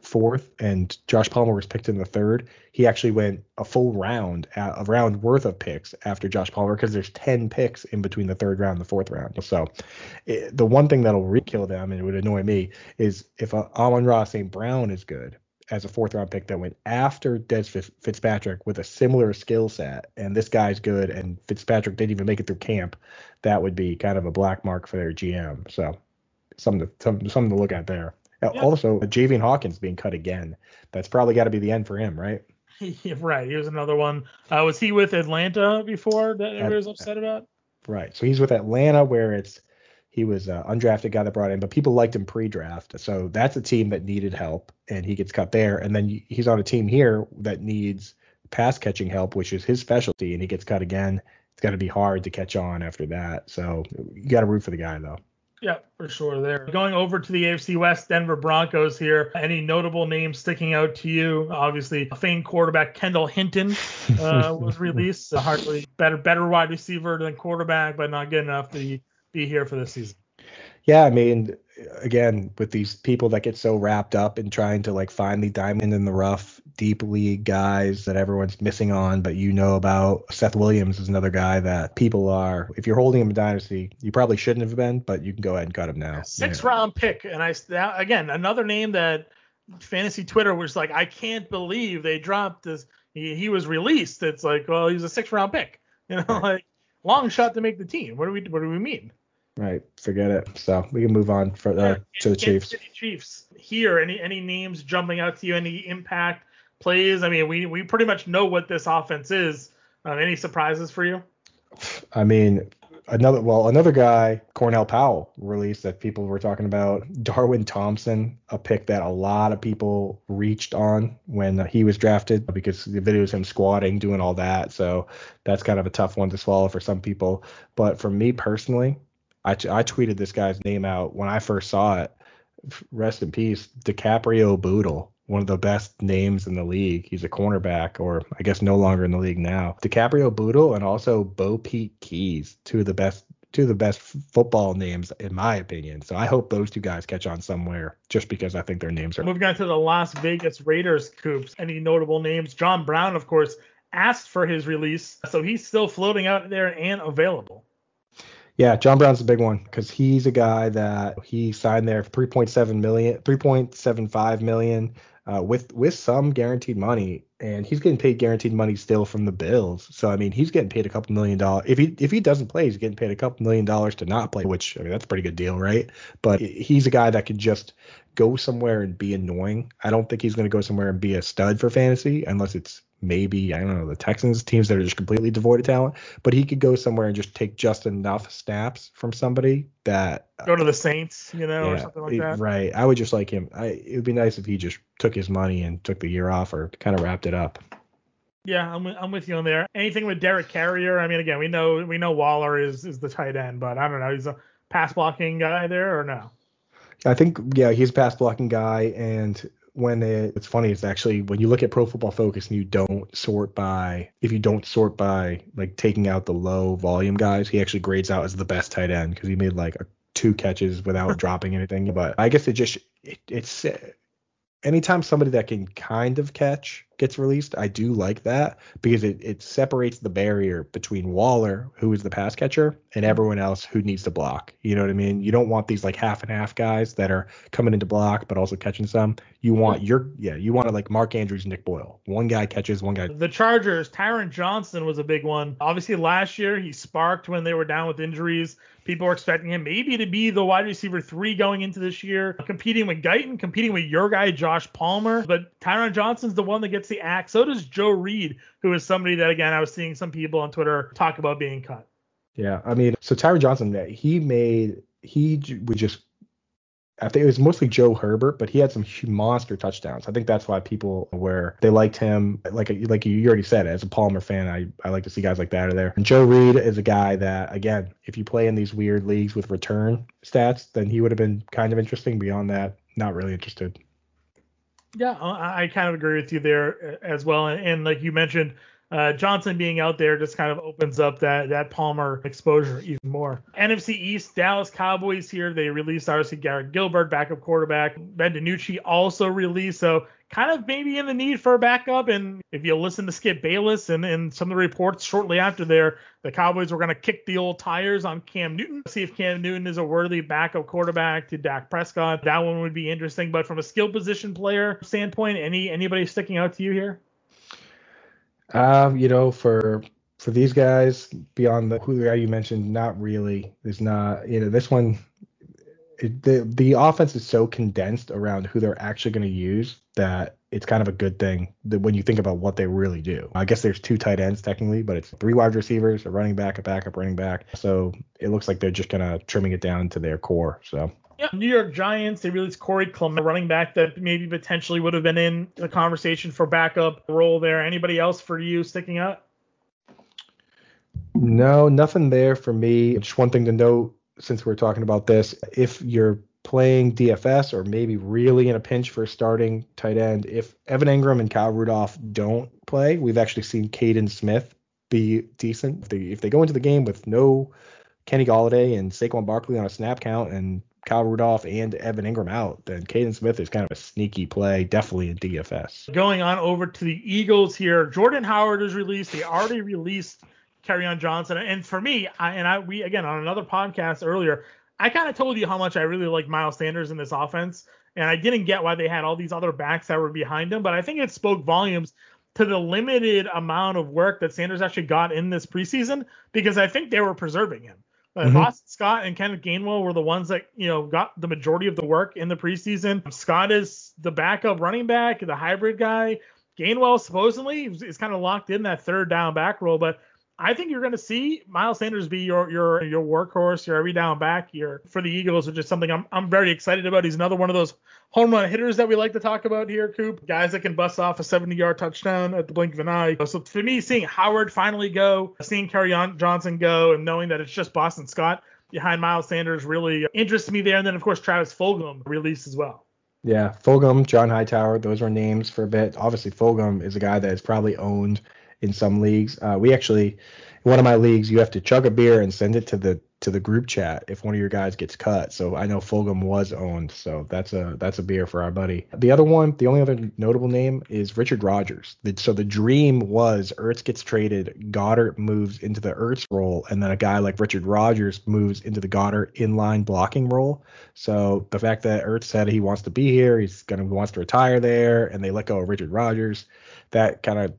[SPEAKER 3] fourth and Josh Palmer was picked in the third, he actually went a full round, a round worth of picks after Josh Palmer because there's 10 picks in between the third round and the fourth round. So it, eh, the one thing that'll re-kill them and it would annoy me is if uh, Amon-Ra St. Brown is good as a fourth round pick that went after Dez Fitzpatrick with a similar skill set, and this guy's good, and Fitzpatrick didn't even make it through camp, that would be kind of a black mark for their GM. So something to something, something to look at there. Yeah. Also, Javian Hawkins being cut again. That's probably got to be the end for him, right?
[SPEAKER 2] Yeah, right. Here's another one. Uh, was he with Atlanta before that everybody was upset about?
[SPEAKER 3] Right. So he's with Atlanta, where it's he was an undrafted guy that brought in, but people liked him pre-draft. So that's a team that needed help, and he gets cut there. And then he's on a team here that needs pass catching help, which is his specialty, and he gets cut again. It's got to be hard to catch on after that. So you got to root for the guy though.
[SPEAKER 2] Yeah, for sure. There. Going over to the AFC West, Denver Broncos here. Any notable names sticking out to you? Obviously, famed quarterback Kendall Hinton uh, was released. A hardly better, better wide receiver than quarterback, but not good enough to be here for this season.
[SPEAKER 3] Yeah, I mean, again, with these people that get so wrapped up in trying to like find the diamond in the rough, deep league guys that everyone's missing on, but you know about. Seth Williams is another guy that people are. If you're holding him in dynasty, you probably shouldn't have been, but you can go ahead and cut him now.
[SPEAKER 2] Six yeah. round pick, and I again another name that fantasy Twitter was like, I can't believe they dropped this. He, he was released. It's like, well, he's a six round pick. You know, right. like long shot to make the team. What do we what do we mean?
[SPEAKER 3] Right, forget it. So we can move on for uh, to the Chiefs.
[SPEAKER 2] Chiefs here. Any any names jumping out to you? Any impact plays? I mean, we we pretty much know what this offense is. Um, any surprises for you?
[SPEAKER 3] I mean, another well, another guy, Cornell Powell, released that people were talking about. Darwin Thompson, a pick that a lot of people reached on when he was drafted because the video is him squatting, doing all that. So that's kind of a tough one to swallow for some people. But for me personally, I, I tweeted this guy's name out when I first saw it. Rest in peace, DiCaprio Bootle, one of the best names in the league. He's a cornerback, or I guess no longer in the league now. DiCaprio Bootle and also Bopete Keyes, two of the best two of the best football names in my opinion. So I hope those two guys catch on somewhere just because I think their names are.
[SPEAKER 2] Moving on to the Las Vegas Raiders coops. Any notable names? John Brown, of course, asked for his release, so he's still floating out there and available.
[SPEAKER 3] Yeah, John Brown's a big one because he's a guy that he signed there for 3.7 million, 3.75 million uh, with with some guaranteed money, and he's getting paid guaranteed money still from the Bills. So I mean, he's getting paid a couple million dollars. If he if he doesn't play, he's getting paid a couple million dollars to not play, which I mean that's a pretty good deal, right? But he's a guy that could just go somewhere and be annoying. I don't think he's going to go somewhere and be a stud for fantasy unless it's maybe I don't know the Texans teams that are just completely devoid of talent, but he could go somewhere and just take just enough snaps from somebody that
[SPEAKER 2] go to the Saints, you know, yeah, or something like that.
[SPEAKER 3] Right. I would just like him. I it would be nice if he just took his money and took the year off or kind of wrapped it up.
[SPEAKER 2] Yeah, I'm I'm with you on there. Anything with Derek Carrier? I mean, again, we know we know Waller is is the tight end, but I don't know, he's a pass blocking guy there or no?
[SPEAKER 3] I think yeah, he's a pass blocking guy, and when it, it's funny it's actually when you look at pro football focus and you don't sort by if you don't sort by like taking out the low volume guys he actually grades out as the best tight end because he made like a, two catches without dropping anything. But i guess it just it, it's anytime somebody that can kind of catch gets released, I do like that because it, it separates the barrier between Waller, who is the pass catcher, and mm-hmm. everyone else who needs to block. You know what I mean? You don't want these like half and half guys that are coming into block but also catching some. You want your yeah, you want to like Mark Andrews, Nick Boyle. One guy catches, one guy.
[SPEAKER 2] The Chargers, Tyron Johnson was a big one. Obviously last year he sparked when they were down with injuries. People are expecting him maybe to be the wide receiver three going into this year, competing with Guyton, competing with your guy Josh Palmer. But Tyron Johnson's the one that gets the axe. So does Joe Reed, who is somebody that again I was seeing some people on Twitter talk about being cut.
[SPEAKER 3] Yeah, I mean, so Tyron Johnson, he made he would just I think it was mostly Joe Herbert, but he had some monster touchdowns. I think that's why people were they liked him. Like like you already said, as a Palmer fan, I, I like to see guys like that are there. And Joe Reed is a guy that again, if you play in these weird leagues with return stats, then he would have been kind of interesting. Beyond that, not really interested.
[SPEAKER 2] Yeah, I kind of agree with you there uh, as well. And, and like you mentioned, uh, Johnson being out there just kind of opens up that that Palmer exposure even more. NFC East, Dallas Cowboys here. They released obviously Garrett Gilbert, backup quarterback. Ben DiNucci also released. So kind of maybe in the need for a backup. And if you listen to Skip Bayless and, and some of the reports shortly after there, the Cowboys were going to kick the old tires on Cam Newton, see if Cam Newton is a worthy backup quarterback to Dak Prescott. That one would be interesting. But from a skill position player standpoint, any anybody sticking out to you here?
[SPEAKER 3] Um, you know, for for these guys beyond the who the guy you mentioned, not really. There's not, you know, this one. It, the the offense is so condensed around who they're actually going to use that it's kind of a good thing that when you think about what they really do. I guess there's two tight ends technically, but it's three wide receivers, a running back, a backup running back. So it looks like they're just kind of trimming it down to their core. So
[SPEAKER 2] yeah, New York Giants, they released Corey Clement, running back that maybe potentially would have been in the conversation for backup role there. Anybody else for you sticking out?
[SPEAKER 3] No, nothing there for me. Just one thing to note since we're talking about this, if you're playing DFS or maybe really in a pinch for starting tight end, if Evan Engram and Kyle Rudolph don't play, we've actually seen Kaden Smith be decent. If they, if they go into the game with no Kenny Golladay and Saquon Barkley on a snap count and Kyle Rudolph and Evan Engram out, then Kaden Smith is kind of a sneaky play, definitely in DFS.
[SPEAKER 2] Going on over to the Eagles here, Jordan Howard is released. They already released Kerryon Johnson, and for me, I, and I we again on another podcast earlier, I kind of told you how much I really like Miles Sanders in this offense, and I didn't get why they had all these other backs that were behind him, but I think it spoke volumes to the limited amount of work that Sanders actually got in this preseason because I think they were preserving him. Uh, mm-hmm. Boston Scott and Kenneth Gainwell were the ones that you know got the majority of the work in the preseason. Scott is the backup running back, the hybrid guy. Gainwell supposedly is, is kind of locked in that third down back role, but I think you're going to see Miles Sanders be your your your workhorse, your every down back here for the Eagles, which is something I'm I'm very excited about. He's another one of those home run hitters that we like to talk about here, Coop. Guys that can bust off a 70 yard touchdown at the blink of an eye. So for me, seeing Howard finally go, seeing Kerryon Johnson go, and knowing that it's just Boston Scott behind Miles Sanders really interests me there. And then of course Travis Fulgham released as well.
[SPEAKER 3] Yeah, Fulgham, John Hightower, those were names for a bit. Obviously, Fulgham is a guy that is probably owned in some leagues. Uh, we actually, one of my leagues, you have to chug a beer and send it to the to the group chat if one of your guys gets cut. So I know Fulgham was owned, so that's a that's a beer for our buddy. The other one, the only other notable name is Richard Rodgers. So the dream was Ertz gets traded, Goedert moves into the Ertz role, and then a guy like Richard Rodgers moves into the Goedert inline blocking role. So the fact that Ertz said he wants to be here, he's gonna wants to retire there, and they let go of Richard Rodgers, that kind of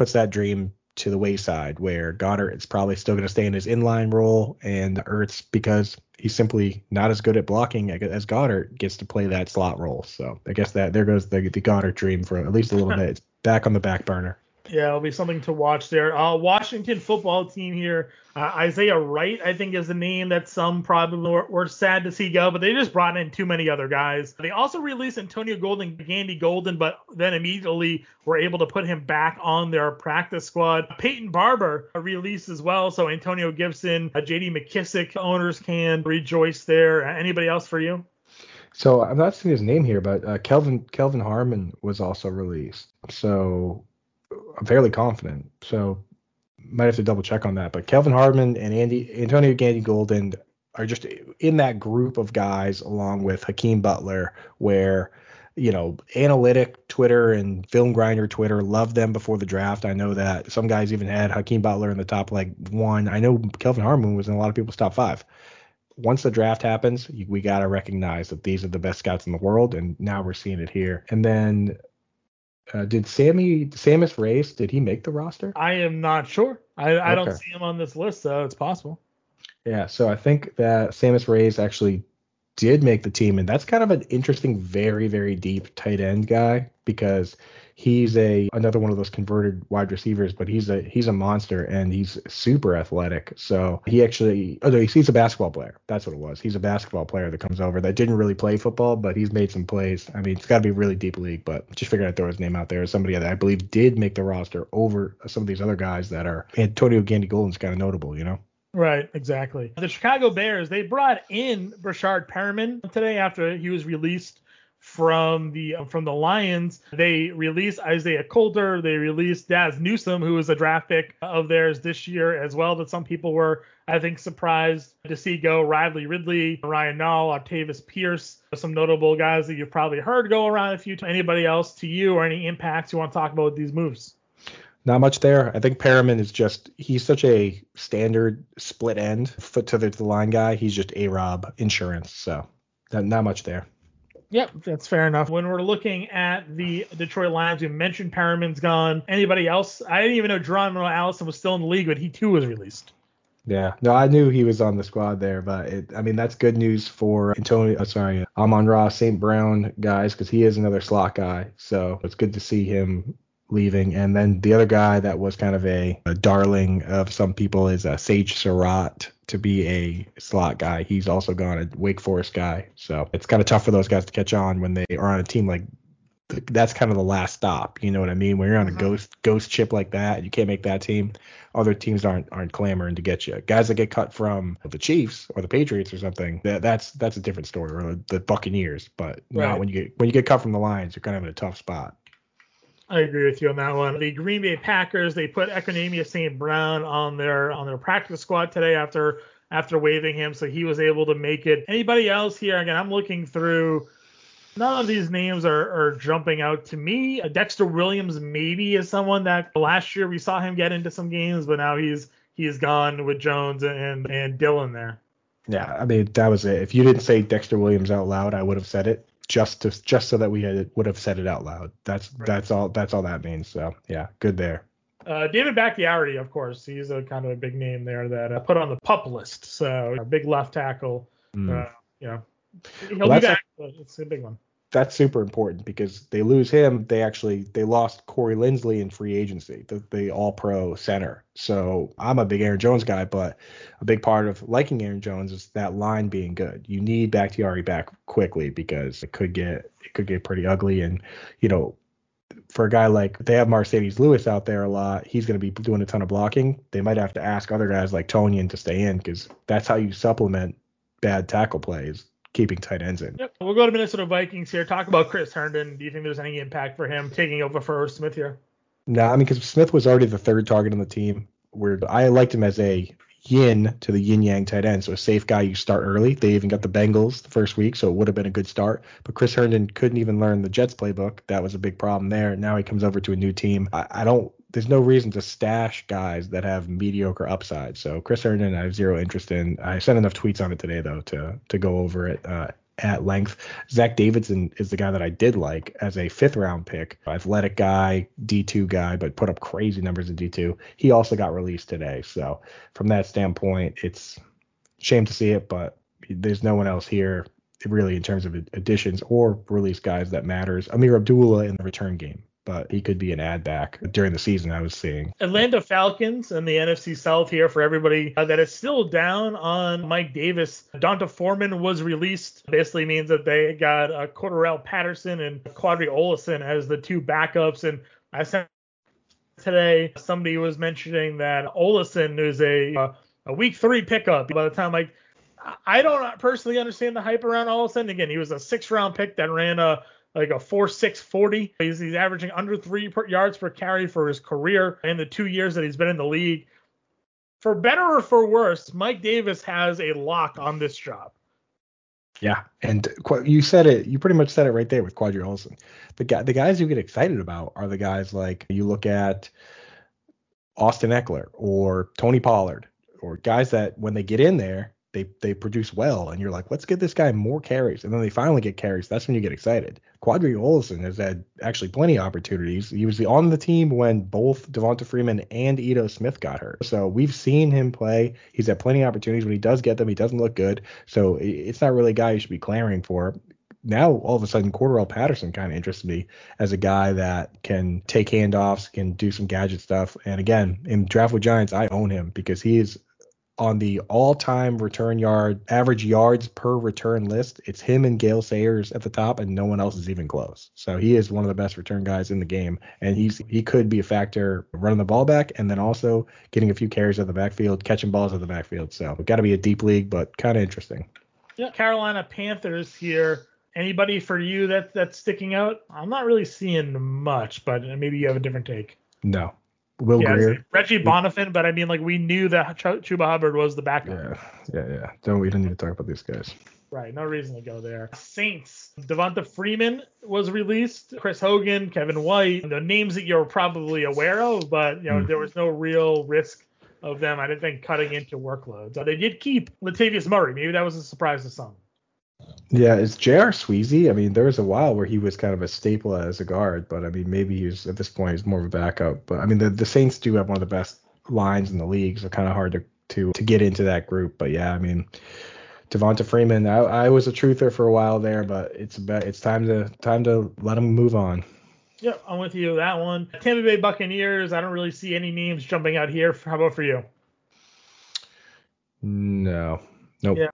[SPEAKER 3] puts that dream to the wayside where Goedert is probably still going to stay in his inline role and Ertz because he's simply not as good at blocking as Goedert gets to play that slot role. So I guess that there goes the, the Goedert dream for at least a little bit. It's back on the back burner.
[SPEAKER 2] Yeah, it'll be something to watch there. Uh, Washington football team here. Uh, Isaiah Wright, I think, is the name that some probably were, were, sad to see go, but they just brought in too many other guys. They also released Antonio Golden, Gandy Golden, but then immediately were able to put him back on their practice squad. Peyton Barber released as well, so Antonio Gibson, uh, J.D. McKissic, owners can rejoice there. Anybody else for you?
[SPEAKER 3] So I'm not seeing his name here, but uh, Kelvin Kelvin Harmon was also released. So I'm fairly confident. So might have to double check on that. But Kelvin Harmon and Andy Antonio Gandy Golden are just in that group of guys along with Hakeem Butler, where you know, analytic Twitter and film grinder Twitter loved them before the draft. I know that some guys even had Hakeem Butler in the top like one. I know Kelvin Harmon was in a lot of people's top five. Once the draft happens, we got to recognize that these are the best scouts in the world, and now we're seeing it here. And then uh, did Sammy Sammis Reyes? Did he make the roster?
[SPEAKER 2] I am not sure. I, I don't see him on this list, so it's possible.
[SPEAKER 3] Yeah, so I think that Sammis Reyes actually did make the team, and that's kind of an interesting, very very deep tight end guy because he's a another one of those converted wide receivers, but he's a he's a monster and he's super athletic. So he actually oh no, he's a basketball player. That's what it was. He's a basketball player that comes over that didn't really play football, but he's made some plays. I mean, it's got to be really deep league, but just figured I'd throw his name out there as somebody that I believe did make the roster over some of these other guys that are Antonio Gandy Golden's kind of notable, you know.
[SPEAKER 2] Right, exactly. The Chicago Bears, they brought in Breshad Perriman today after he was released from the uh, from the Lions. They released Isaiah Coulter. They released Dazz Newsome, who was a draft pick of theirs this year as well. That some people were, I think, surprised to see go. Riley Ridley, Ryan Nall, Artavis Pierce, some notable guys that you've probably heard go around a few. Anybody else to you or any impacts you want to talk about with these moves?
[SPEAKER 3] Not much there. I think Perriman is just he's such a standard split end foot to the, to the line guy. He's just a Rob insurance. So not, not much there.
[SPEAKER 2] Yep, that's fair enough. When we're looking at the Detroit Lions, we mentioned Perriman's gone. Anybody else? I didn't even know Geronimo Allison was still in the league, but he too was released.
[SPEAKER 3] Yeah, no, I knew he was on the squad there, but it, I mean that's good news for Antonio. Uh, sorry, Amon Ra, St. Brown guys, because he is another slot guy. So it's good to see him leaving. And then the other guy that was kind of a, a darling of some people is uh, Sage Surratt to be a slot guy. He's also gone a Wake Forest guy. So it's kind of tough for those guys to catch on when they are on a team like that's kind of the last stop. You know what I mean? When you're on a mm-hmm. ghost ghost chip like that, you can't make that team. Other teams aren't aren't clamoring to get you. Guys that get cut from the Chiefs or the Patriots or something, that, that's that's a different story. Or the Buccaneers, but right. not when you get when you get cut from the Lions, you're kind of in a tough spot.
[SPEAKER 2] I agree with you on that one. The Green Bay Packers they put Equanimeous St. Brown on their on their practice squad today after after waiving him, so he was able to make it. Anybody else here? Again, I'm looking through. None of these names are, are jumping out to me. Uh, Dexter Williams maybe is someone that last year we saw him get into some games, but now he's he's gone with Jones and and Dillon there.
[SPEAKER 3] Yeah, I mean that was it. If you didn't say Dexter Williams out loud, I would have said it just to just so that we had would have said it out loud. That's right. that's all that's all that means. So yeah, good there.
[SPEAKER 2] Uh, David Bakhtiari, of course, he's a kind of a big name there that uh, put on the pup list. So a big left tackle. Mm. Uh, you know, he'll well, be back, a, but it's a big one
[SPEAKER 3] that's super important because they lose him. They actually they lost Corey Linsley in free agency, the, the All Pro center. So I'm a big Aaron Jones guy, but a big part of liking Aaron Jones is that line being good. You need Bakhtiari back quickly because it could get it could get pretty ugly. And you know, for a guy like they have Marcedes Lewis out there a lot, he's going to be doing a ton of blocking. They might have to ask other guys like Tonyan to stay in because that's how you supplement bad tackle plays keeping tight ends in.
[SPEAKER 2] Yep. We'll go to Minnesota Vikings here. Talk about Chris Herndon. Do you think there's any impact for him taking over for Smith here?
[SPEAKER 3] No, I mean because Smith was already the third target on the team. Where I liked him as a yin to the yin yang tight end, so a safe guy you start early. They even got the Bengals the first week, so it would have been a good start. But Chris Herndon couldn't even learn the Jets playbook. That was a big problem there. Now he comes over to a new team. I, I don't there's no reason to stash guys that have mediocre upside. So Chris Herndon, I have zero interest in. I sent enough tweets on it today though to to go over it uh, at length. Zach Davidson is the guy that I did like as a fifth round pick, athletic guy, D2 guy, but put up crazy numbers in D2. He also got released today. So from that standpoint, it's shame to see it, but there's no one else here really in terms of additions or release guys that matters. Ameer Abdullah in the return game but he could be an ad back during the season I was seeing.
[SPEAKER 2] Atlanta Falcons and the NFC South here for everybody uh, that is still down on Mike Davis. D'Onta Foreman was released. Basically means that they got uh, Cordarrelle Patterson and Qadree Ollison as the two backups. And I said today somebody was mentioning that Ollison is a uh, a week three pickup. By the time like I don't personally understand the hype around Ollison. Again, he was a six round pick that ran a like a 4 6 40. He's, he's averaging under three per, yards per carry for his career in the two years that he's been in the league. For better or for worse, Mike Davis has a lock on this job.
[SPEAKER 3] Yeah, and you said it. You pretty much said it right there with Qadree Ollison. The guy, the guys you get excited about are the guys like you look at Austin Ekeler or Tony Pollard or guys that when they get in there, they they produce well, and you're like, let's get this guy more carries, and then they finally get carries. That's when you get excited. Qadree Ollison has had actually plenty of opportunities. He was the, on the team when both Devonta Freeman and Ito Smith got hurt, so we've seen him play. He's had plenty of opportunities. When he does get them, he doesn't look good. So it's not really a guy you should be clamoring for. Now all of a sudden, Cordarrelle Patterson kind of interests me as a guy that can take handoffs, can do some gadget stuff. And again, in draft with Giants, I own him because he is on the all-time return yard average yards per return list. It's him and Gale Sayers at the top, and no one else is even close. So he is one of the best return guys in the game, and he's he could be a factor running the ball back, and then also getting a few carries at the backfield, catching balls at the backfield. So it's got to be a deep league, but kind of interesting.
[SPEAKER 2] Yeah, Carolina Panthers here. Anybody for you that that's sticking out? I'm not really seeing much, but maybe you have a different take.
[SPEAKER 3] No. Will
[SPEAKER 2] Yeah,
[SPEAKER 3] Greer.
[SPEAKER 2] Reggie Bonnafon, but I mean, like we knew that Ch- Chuba Hubbard was the backup.
[SPEAKER 3] Yeah, yeah, yeah. Don't we don't need to talk about these guys.
[SPEAKER 2] Right, no reason to go there. Saints, Devonta Freeman was released. Chris Hogan, Kevin White, the names that you're probably aware of, but you know
[SPEAKER 3] Hmm.
[SPEAKER 2] there was no real risk of them. I didn't think cutting into workloads. They did keep Latavius Murray. Maybe that was a surprise to some.
[SPEAKER 3] Yeah, it's J.R. Sweezy. I mean, there was a while where he was kind of a staple as a guard, but I mean, maybe he's at this point he's more of a backup. But I mean, the, the Saints do have one of the best lines in the league, so kind of hard to, to to get into that group. But yeah, I mean, Devonta Freeman, I, I was a truther for a while there, but it's about it's time to time to let him move on.
[SPEAKER 2] Yep, I'm with you that one. Tampa Bay Buccaneers. I don't really see any names jumping out here. How about for you?
[SPEAKER 3] No, nope,
[SPEAKER 2] Yeah.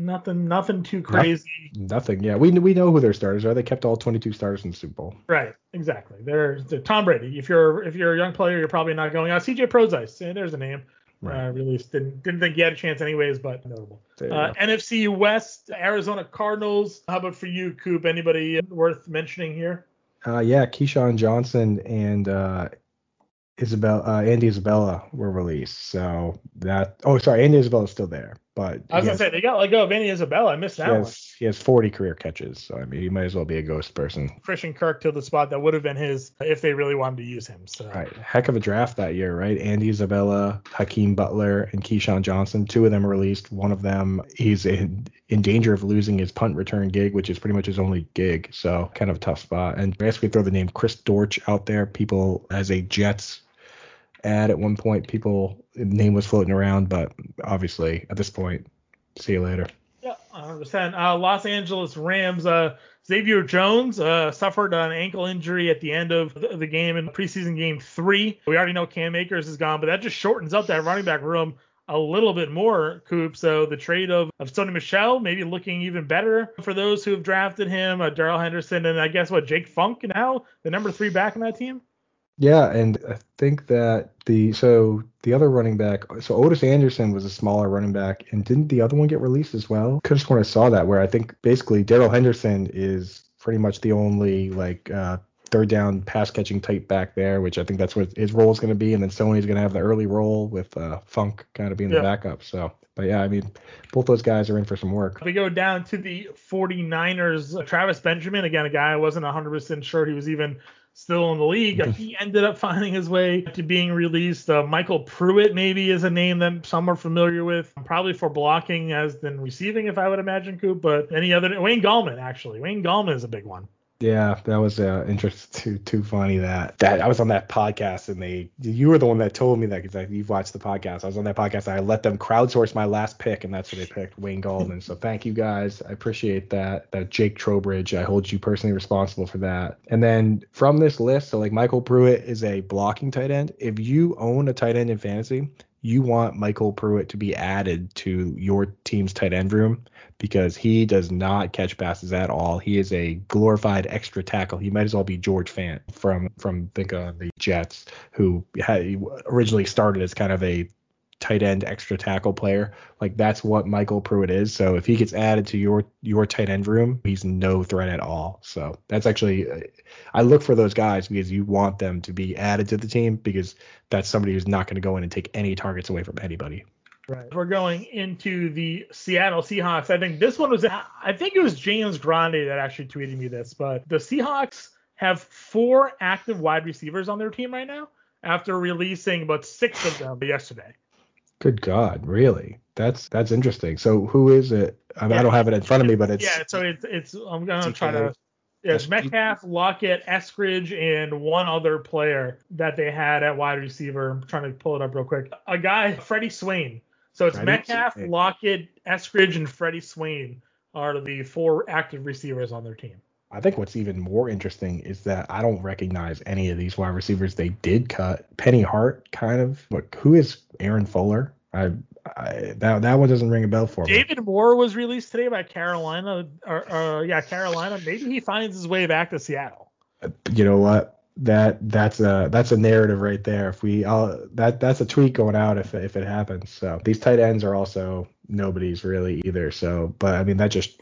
[SPEAKER 2] Nothing, nothing too crazy.
[SPEAKER 3] nothing. Yeah, we we know who their starters are. They kept all 22 starters in the Super Bowl.
[SPEAKER 2] Right, exactly. There's the Tom Brady. If you're if you're a young player, you're probably not going out. CJ Prosise, yeah, there's a name.
[SPEAKER 3] Right.
[SPEAKER 2] Uh, released didn't didn't think he had a chance anyways, but notable. Uh. NFC West, Arizona Cardinals. How about for you, Coop? Anybody worth mentioning here?
[SPEAKER 3] Uh, yeah, KeeSean Johnson and uh, Isabel, uh, Andy Isabella were released. So that, oh, sorry, Andy Isabella's still there, but
[SPEAKER 2] I was gonna
[SPEAKER 3] has,
[SPEAKER 2] say they got let go of Andy Isabella. I missed
[SPEAKER 3] he
[SPEAKER 2] that one.
[SPEAKER 3] he has 40 career catches. So I mean, he might as well be a ghost person.
[SPEAKER 2] Christian Kirk to the spot that would have been his if they really wanted to use him. So
[SPEAKER 3] Right, heck of a draft that year, right? Andy Isabella, Hakeem Butler, and KeeSean Johnson. Two of them released. One of them, he's in, in danger of losing his punt return gig, which is pretty much his only gig. So kind of a tough spot. And basically throw the name Chris Dortch out there. People as a Jets ad at one point, people name was floating around, but obviously at this point, see you later.
[SPEAKER 2] Yeah, 100%. Uh, Los Angeles Rams, uh, Xavier Jones uh, suffered an ankle injury at the end of the, game in preseason game three. We already know Cam Akers is gone, but that just shortens up that running back room a little bit more, Coop. So the trade of, of Sony Michel maybe looking even better for those who have drafted him, uh, Darrell Henderson, and I guess what, Jake Funk now, the number three back in that team?
[SPEAKER 3] Yeah, and I think that the so the other running back, so Otis Anderson was a smaller running back, and didn't the other one get released as well? Could have sworn I saw that where I think basically Darrell Henderson is pretty much the only like uh, third down pass catching type back there, which I think that's what his role is going to be, and then Sony's going to have the early role with uh, Funk kind of being
[SPEAKER 2] Yeah.
[SPEAKER 3] the backup. So, but yeah, I mean, both those guys are in for some work.
[SPEAKER 2] We go down to the 49ers. uh, Travis Benjamin, again, a guy I wasn't 100% sure he was even still in the league. He ended up finding his way to being released. Uh, MyCole Pruitt, maybe, is a name that some are familiar with, probably for blocking as than receiving, if I would imagine, Coop. But any other, Wayne Gallman, actually. Wayne Gallman is a big one.
[SPEAKER 3] Yeah, that was uh, interesting. Too too funny that that I was on that podcast and they you were the one that told me that because you've watched the podcast. I was on that podcast. I let them crowdsource my last pick and that's what they picked, Wayne Gallman. so thank you guys. I appreciate that. That Jake Trowbridge. I hold you personally responsible for that. And then from this list, so like MyCole Pruitt is a blocking tight end. If you own a tight end in fantasy, you want MyCole Pruitt to be added to your team's tight end room because he does not catch passes at all. He is a glorified extra tackle. He might as well be George Fant from from think of the Jets, who had originally started as kind of a tight end extra tackle player. Like that's what MyCole Pruitt is. So if he gets added to your your tight end room, he's no threat at all. So that's actually uh, I look for those guys because you want them to be added to the team because that's somebody who's not going to go in and take any targets away from anybody.
[SPEAKER 2] Right. We're going into the Seattle Seahawks. I think this one was, I think it was James Grande that actually tweeted me this, but the Seahawks have four active wide receivers on their team right now after releasing about six of them yesterday.
[SPEAKER 3] Good God, really? That's that's interesting. So who is it? I, mean, I don't have it in front of me, but it's
[SPEAKER 2] yeah, so it's, it's, I'm going to
[SPEAKER 3] DK.
[SPEAKER 2] try to, yeah, it's Metcalf, Lockett, Eskridge, and one other player that they had at wide receiver. I'm trying to pull it up real quick. A guy, Freddie Swain. So it's
[SPEAKER 3] Freddie
[SPEAKER 2] Metcalf,
[SPEAKER 3] Swain.
[SPEAKER 2] Lockett, Eskridge, and Freddie Swain are the four active receivers on their team.
[SPEAKER 3] I think what's even more interesting is that I don't recognize any of these wide receivers they did cut. Penny Hart, kind of. Look, who is Aaron Fuller? I, I that that one doesn't ring a bell for me.
[SPEAKER 2] David Moore was released today by Carolina. Or, or yeah, Carolina. Maybe he finds his way back to Seattle.
[SPEAKER 3] Uh, you know what? That that's a that's a narrative right there. If we I'll, that that's a tweet going out if if it happens. So these tight ends are also nobody's really either. So, but I mean that just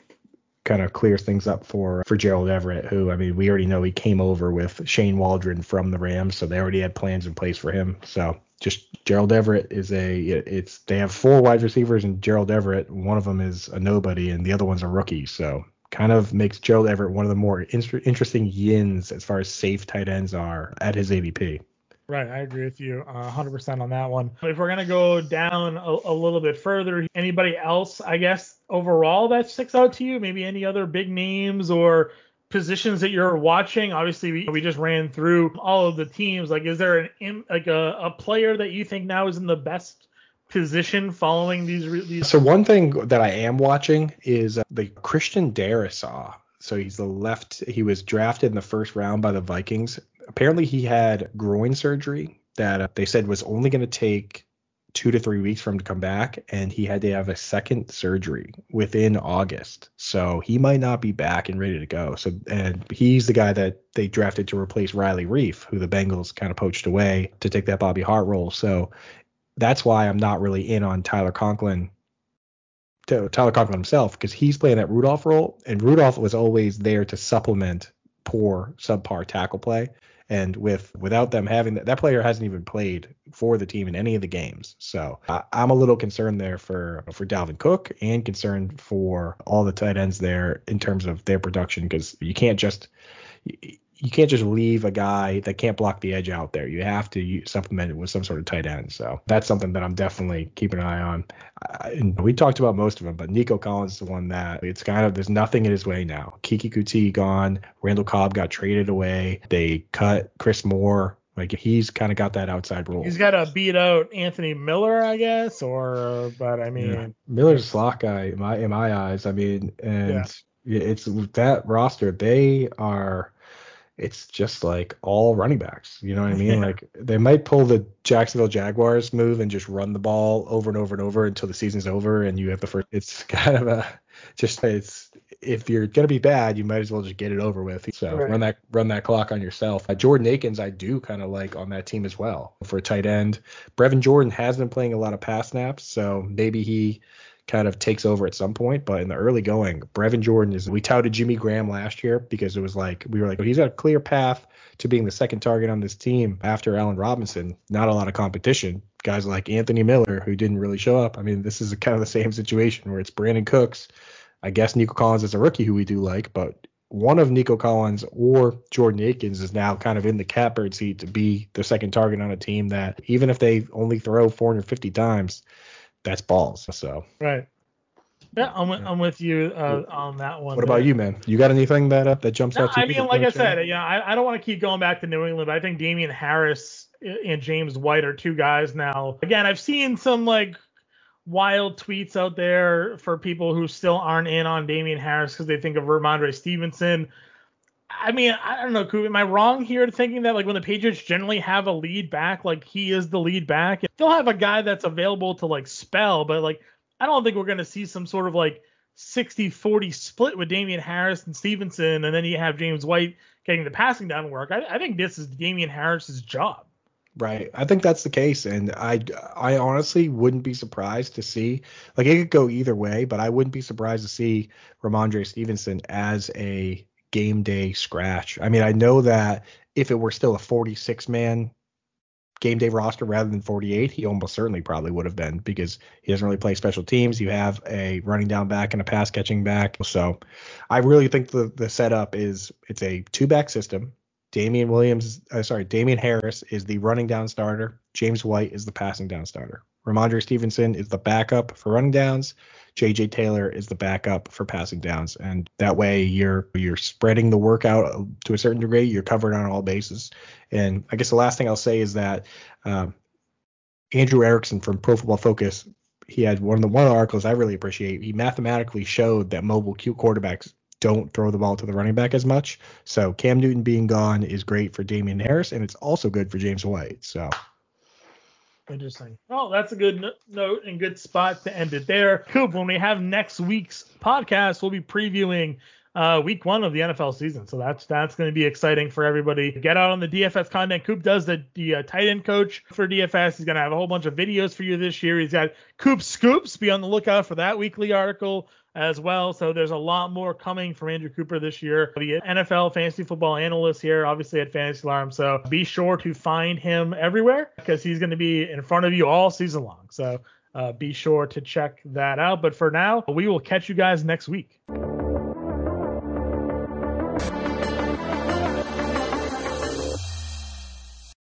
[SPEAKER 3] kind of clears things up for for Gerald Everett, who I mean we already know he came over with Shane Waldron from the Rams, so they already had plans in place for him. So just Gerald Everett is a it's they have four wide receivers and Gerald Everett, one of them is a nobody and the other one's a rookie. So kind of makes Gerald Everett one of the more in- interesting yins as far as safe tight ends are at his ADP.
[SPEAKER 2] Right, I agree with you uh, 100% on that one. If we're going to go down a, a, little bit further, anybody else, I guess, overall that sticks out to you? Maybe any other big names or positions that you're watching? Obviously, we, we just ran through all of the teams. Like, is there an like a, a player that you think now is in the best position following these? these...
[SPEAKER 3] So one thing that I am watching is uh, the Christian Darrisaw. So he's the left. He was drafted in the first round by the Vikings apparently he had groin surgery that uh, they said was only going to take two to three weeks for him to come back, and he had to have a second surgery within August. So he might not be back and ready to go. So and he's the guy that they drafted to replace Riley Reiff, who the Bengals kind of poached away to take that Bobby Hart role. So that's why I'm not really in on Tyler Conklin. Tyler Conklin himself, because he's playing that Rudolph role, and Rudolph was always there to supplement poor subpar tackle play. And with without them having that, that player hasn't even played for the team in any of the games. So I, am a little concerned there for for Dalvin Cook and concerned for all the tight ends there in terms of their production because you can't just you can't just leave a guy that can't block the edge out there. You have to supplement it with some sort of tight end. So that's something that I'm definitely keeping an eye on. and we talked about most of them, but Nico Collins is the one that it's kind of there's nothing in his way now. Keke Coutee gone. Randall Cobb got traded away. They cut Chris Moore. Like he's kind of got that outside role.
[SPEAKER 2] He's got to beat out Anthony Miller, I guess, or but I mean yeah.
[SPEAKER 3] Miller's a slot guy in my in my eyes. I mean, and yeah. it's that roster. They are it's just like all running backs. You know what I mean? Yeah. Like they might pull the Jacksonville Jaguars move and just run the ball over and over and over until the season's over and you have the first. It's kind of a just it's if you're gonna be bad, you might as well just get it over with. So right. run that run that clock on yourself. Uh, Jordan Akins, I do kind of like on that team as well for a tight end. Brevin Jordan has been playing a lot of pass snaps, so maybe he kind of takes over at some point. But in the early going, Brevin Jordan is. We touted Jimmy Graham last year because it was like we were like, he's got a clear path to being the second target on this team after Allen Robinson. Not a lot of competition. Guys like Anthony Miller who didn't really show up. I mean, this is kind of the same situation where it's Brandin Cooks. I guess Nico Collins is a rookie who we do like, but one of Nico Collins or Jordan Akins is now kind of in the catbird seat to be the second target on a team that even if they only throw 450 times, that's balls. So
[SPEAKER 2] right. Yeah, I'm, yeah. I'm with you uh, on that one.
[SPEAKER 3] What about you, man? You got anything that uh, that jumps no, out to
[SPEAKER 2] you? I mean, like I said, yeah, I, I don't want to keep going back to New England. but I think Damien Harris and James White are two guys now. Again, I've seen some like wild tweets out there for people who still aren't in on Damien Harris because they think of Rhamondre Stevenson. I mean, I don't know, Coop. Am I wrong here thinking that like when the Patriots generally have a lead back, like he is the lead back, they'll have a guy that's available to like spell, but like I don't think we're gonna see some sort of like 60-40 split with Damien Harris and Stevenson, and then you have James White getting the passing down work. I, I think this is Damien Harris's job.
[SPEAKER 3] Right. I think that's the case. And I, I honestly wouldn't be surprised to see, like, it could go either way, but I wouldn't be surprised to see Rhamondre Stevenson as a game day scratch. I mean, I know that if it were still a 46 man game day roster rather than 48, he almost certainly probably would have been because he doesn't really play special teams. You have a running down back and a pass catching back. So I really think the the setup is it's a two back system. Damien Williams, uh, sorry, Damien Harris is the running down starter. James White is the passing down starter. Rhamondre Stevenson is the backup for running downs. JJ Taylor is the backup for passing downs, and that way you're you're spreading the work out to a certain degree. You're covered on all bases. And I guess the last thing I'll say is that um, Andrew Erickson from Pro Football Focus, he had one of the one articles I really appreciate. He mathematically showed that mobile Q quarterbacks don't throw the ball to the running back as much. So Cam Newton being gone is great for Damien Harris, and it's also good for James White. So
[SPEAKER 2] Interesting. Well, that's a good note and good spot to end it there. Coop, when we have next week's podcast, we'll be previewing uh, week one of the NFL season. So that's that's going to be exciting for everybody. Get out on the DFS content. Coop does the, the uh, tight end coach for DFS. He's going to have a whole bunch of videos for you this year. He's got Coop Scoops. Be on the lookout for that weekly article as well. So there's a lot more coming from Andrew Cooper this year. The NFL fantasy football analyst here, obviously at Fantasy Alarm. So be sure to find him everywhere because he's going to be in front of you all season long. So uh, be sure to check that out. But for now, we will catch you guys next week.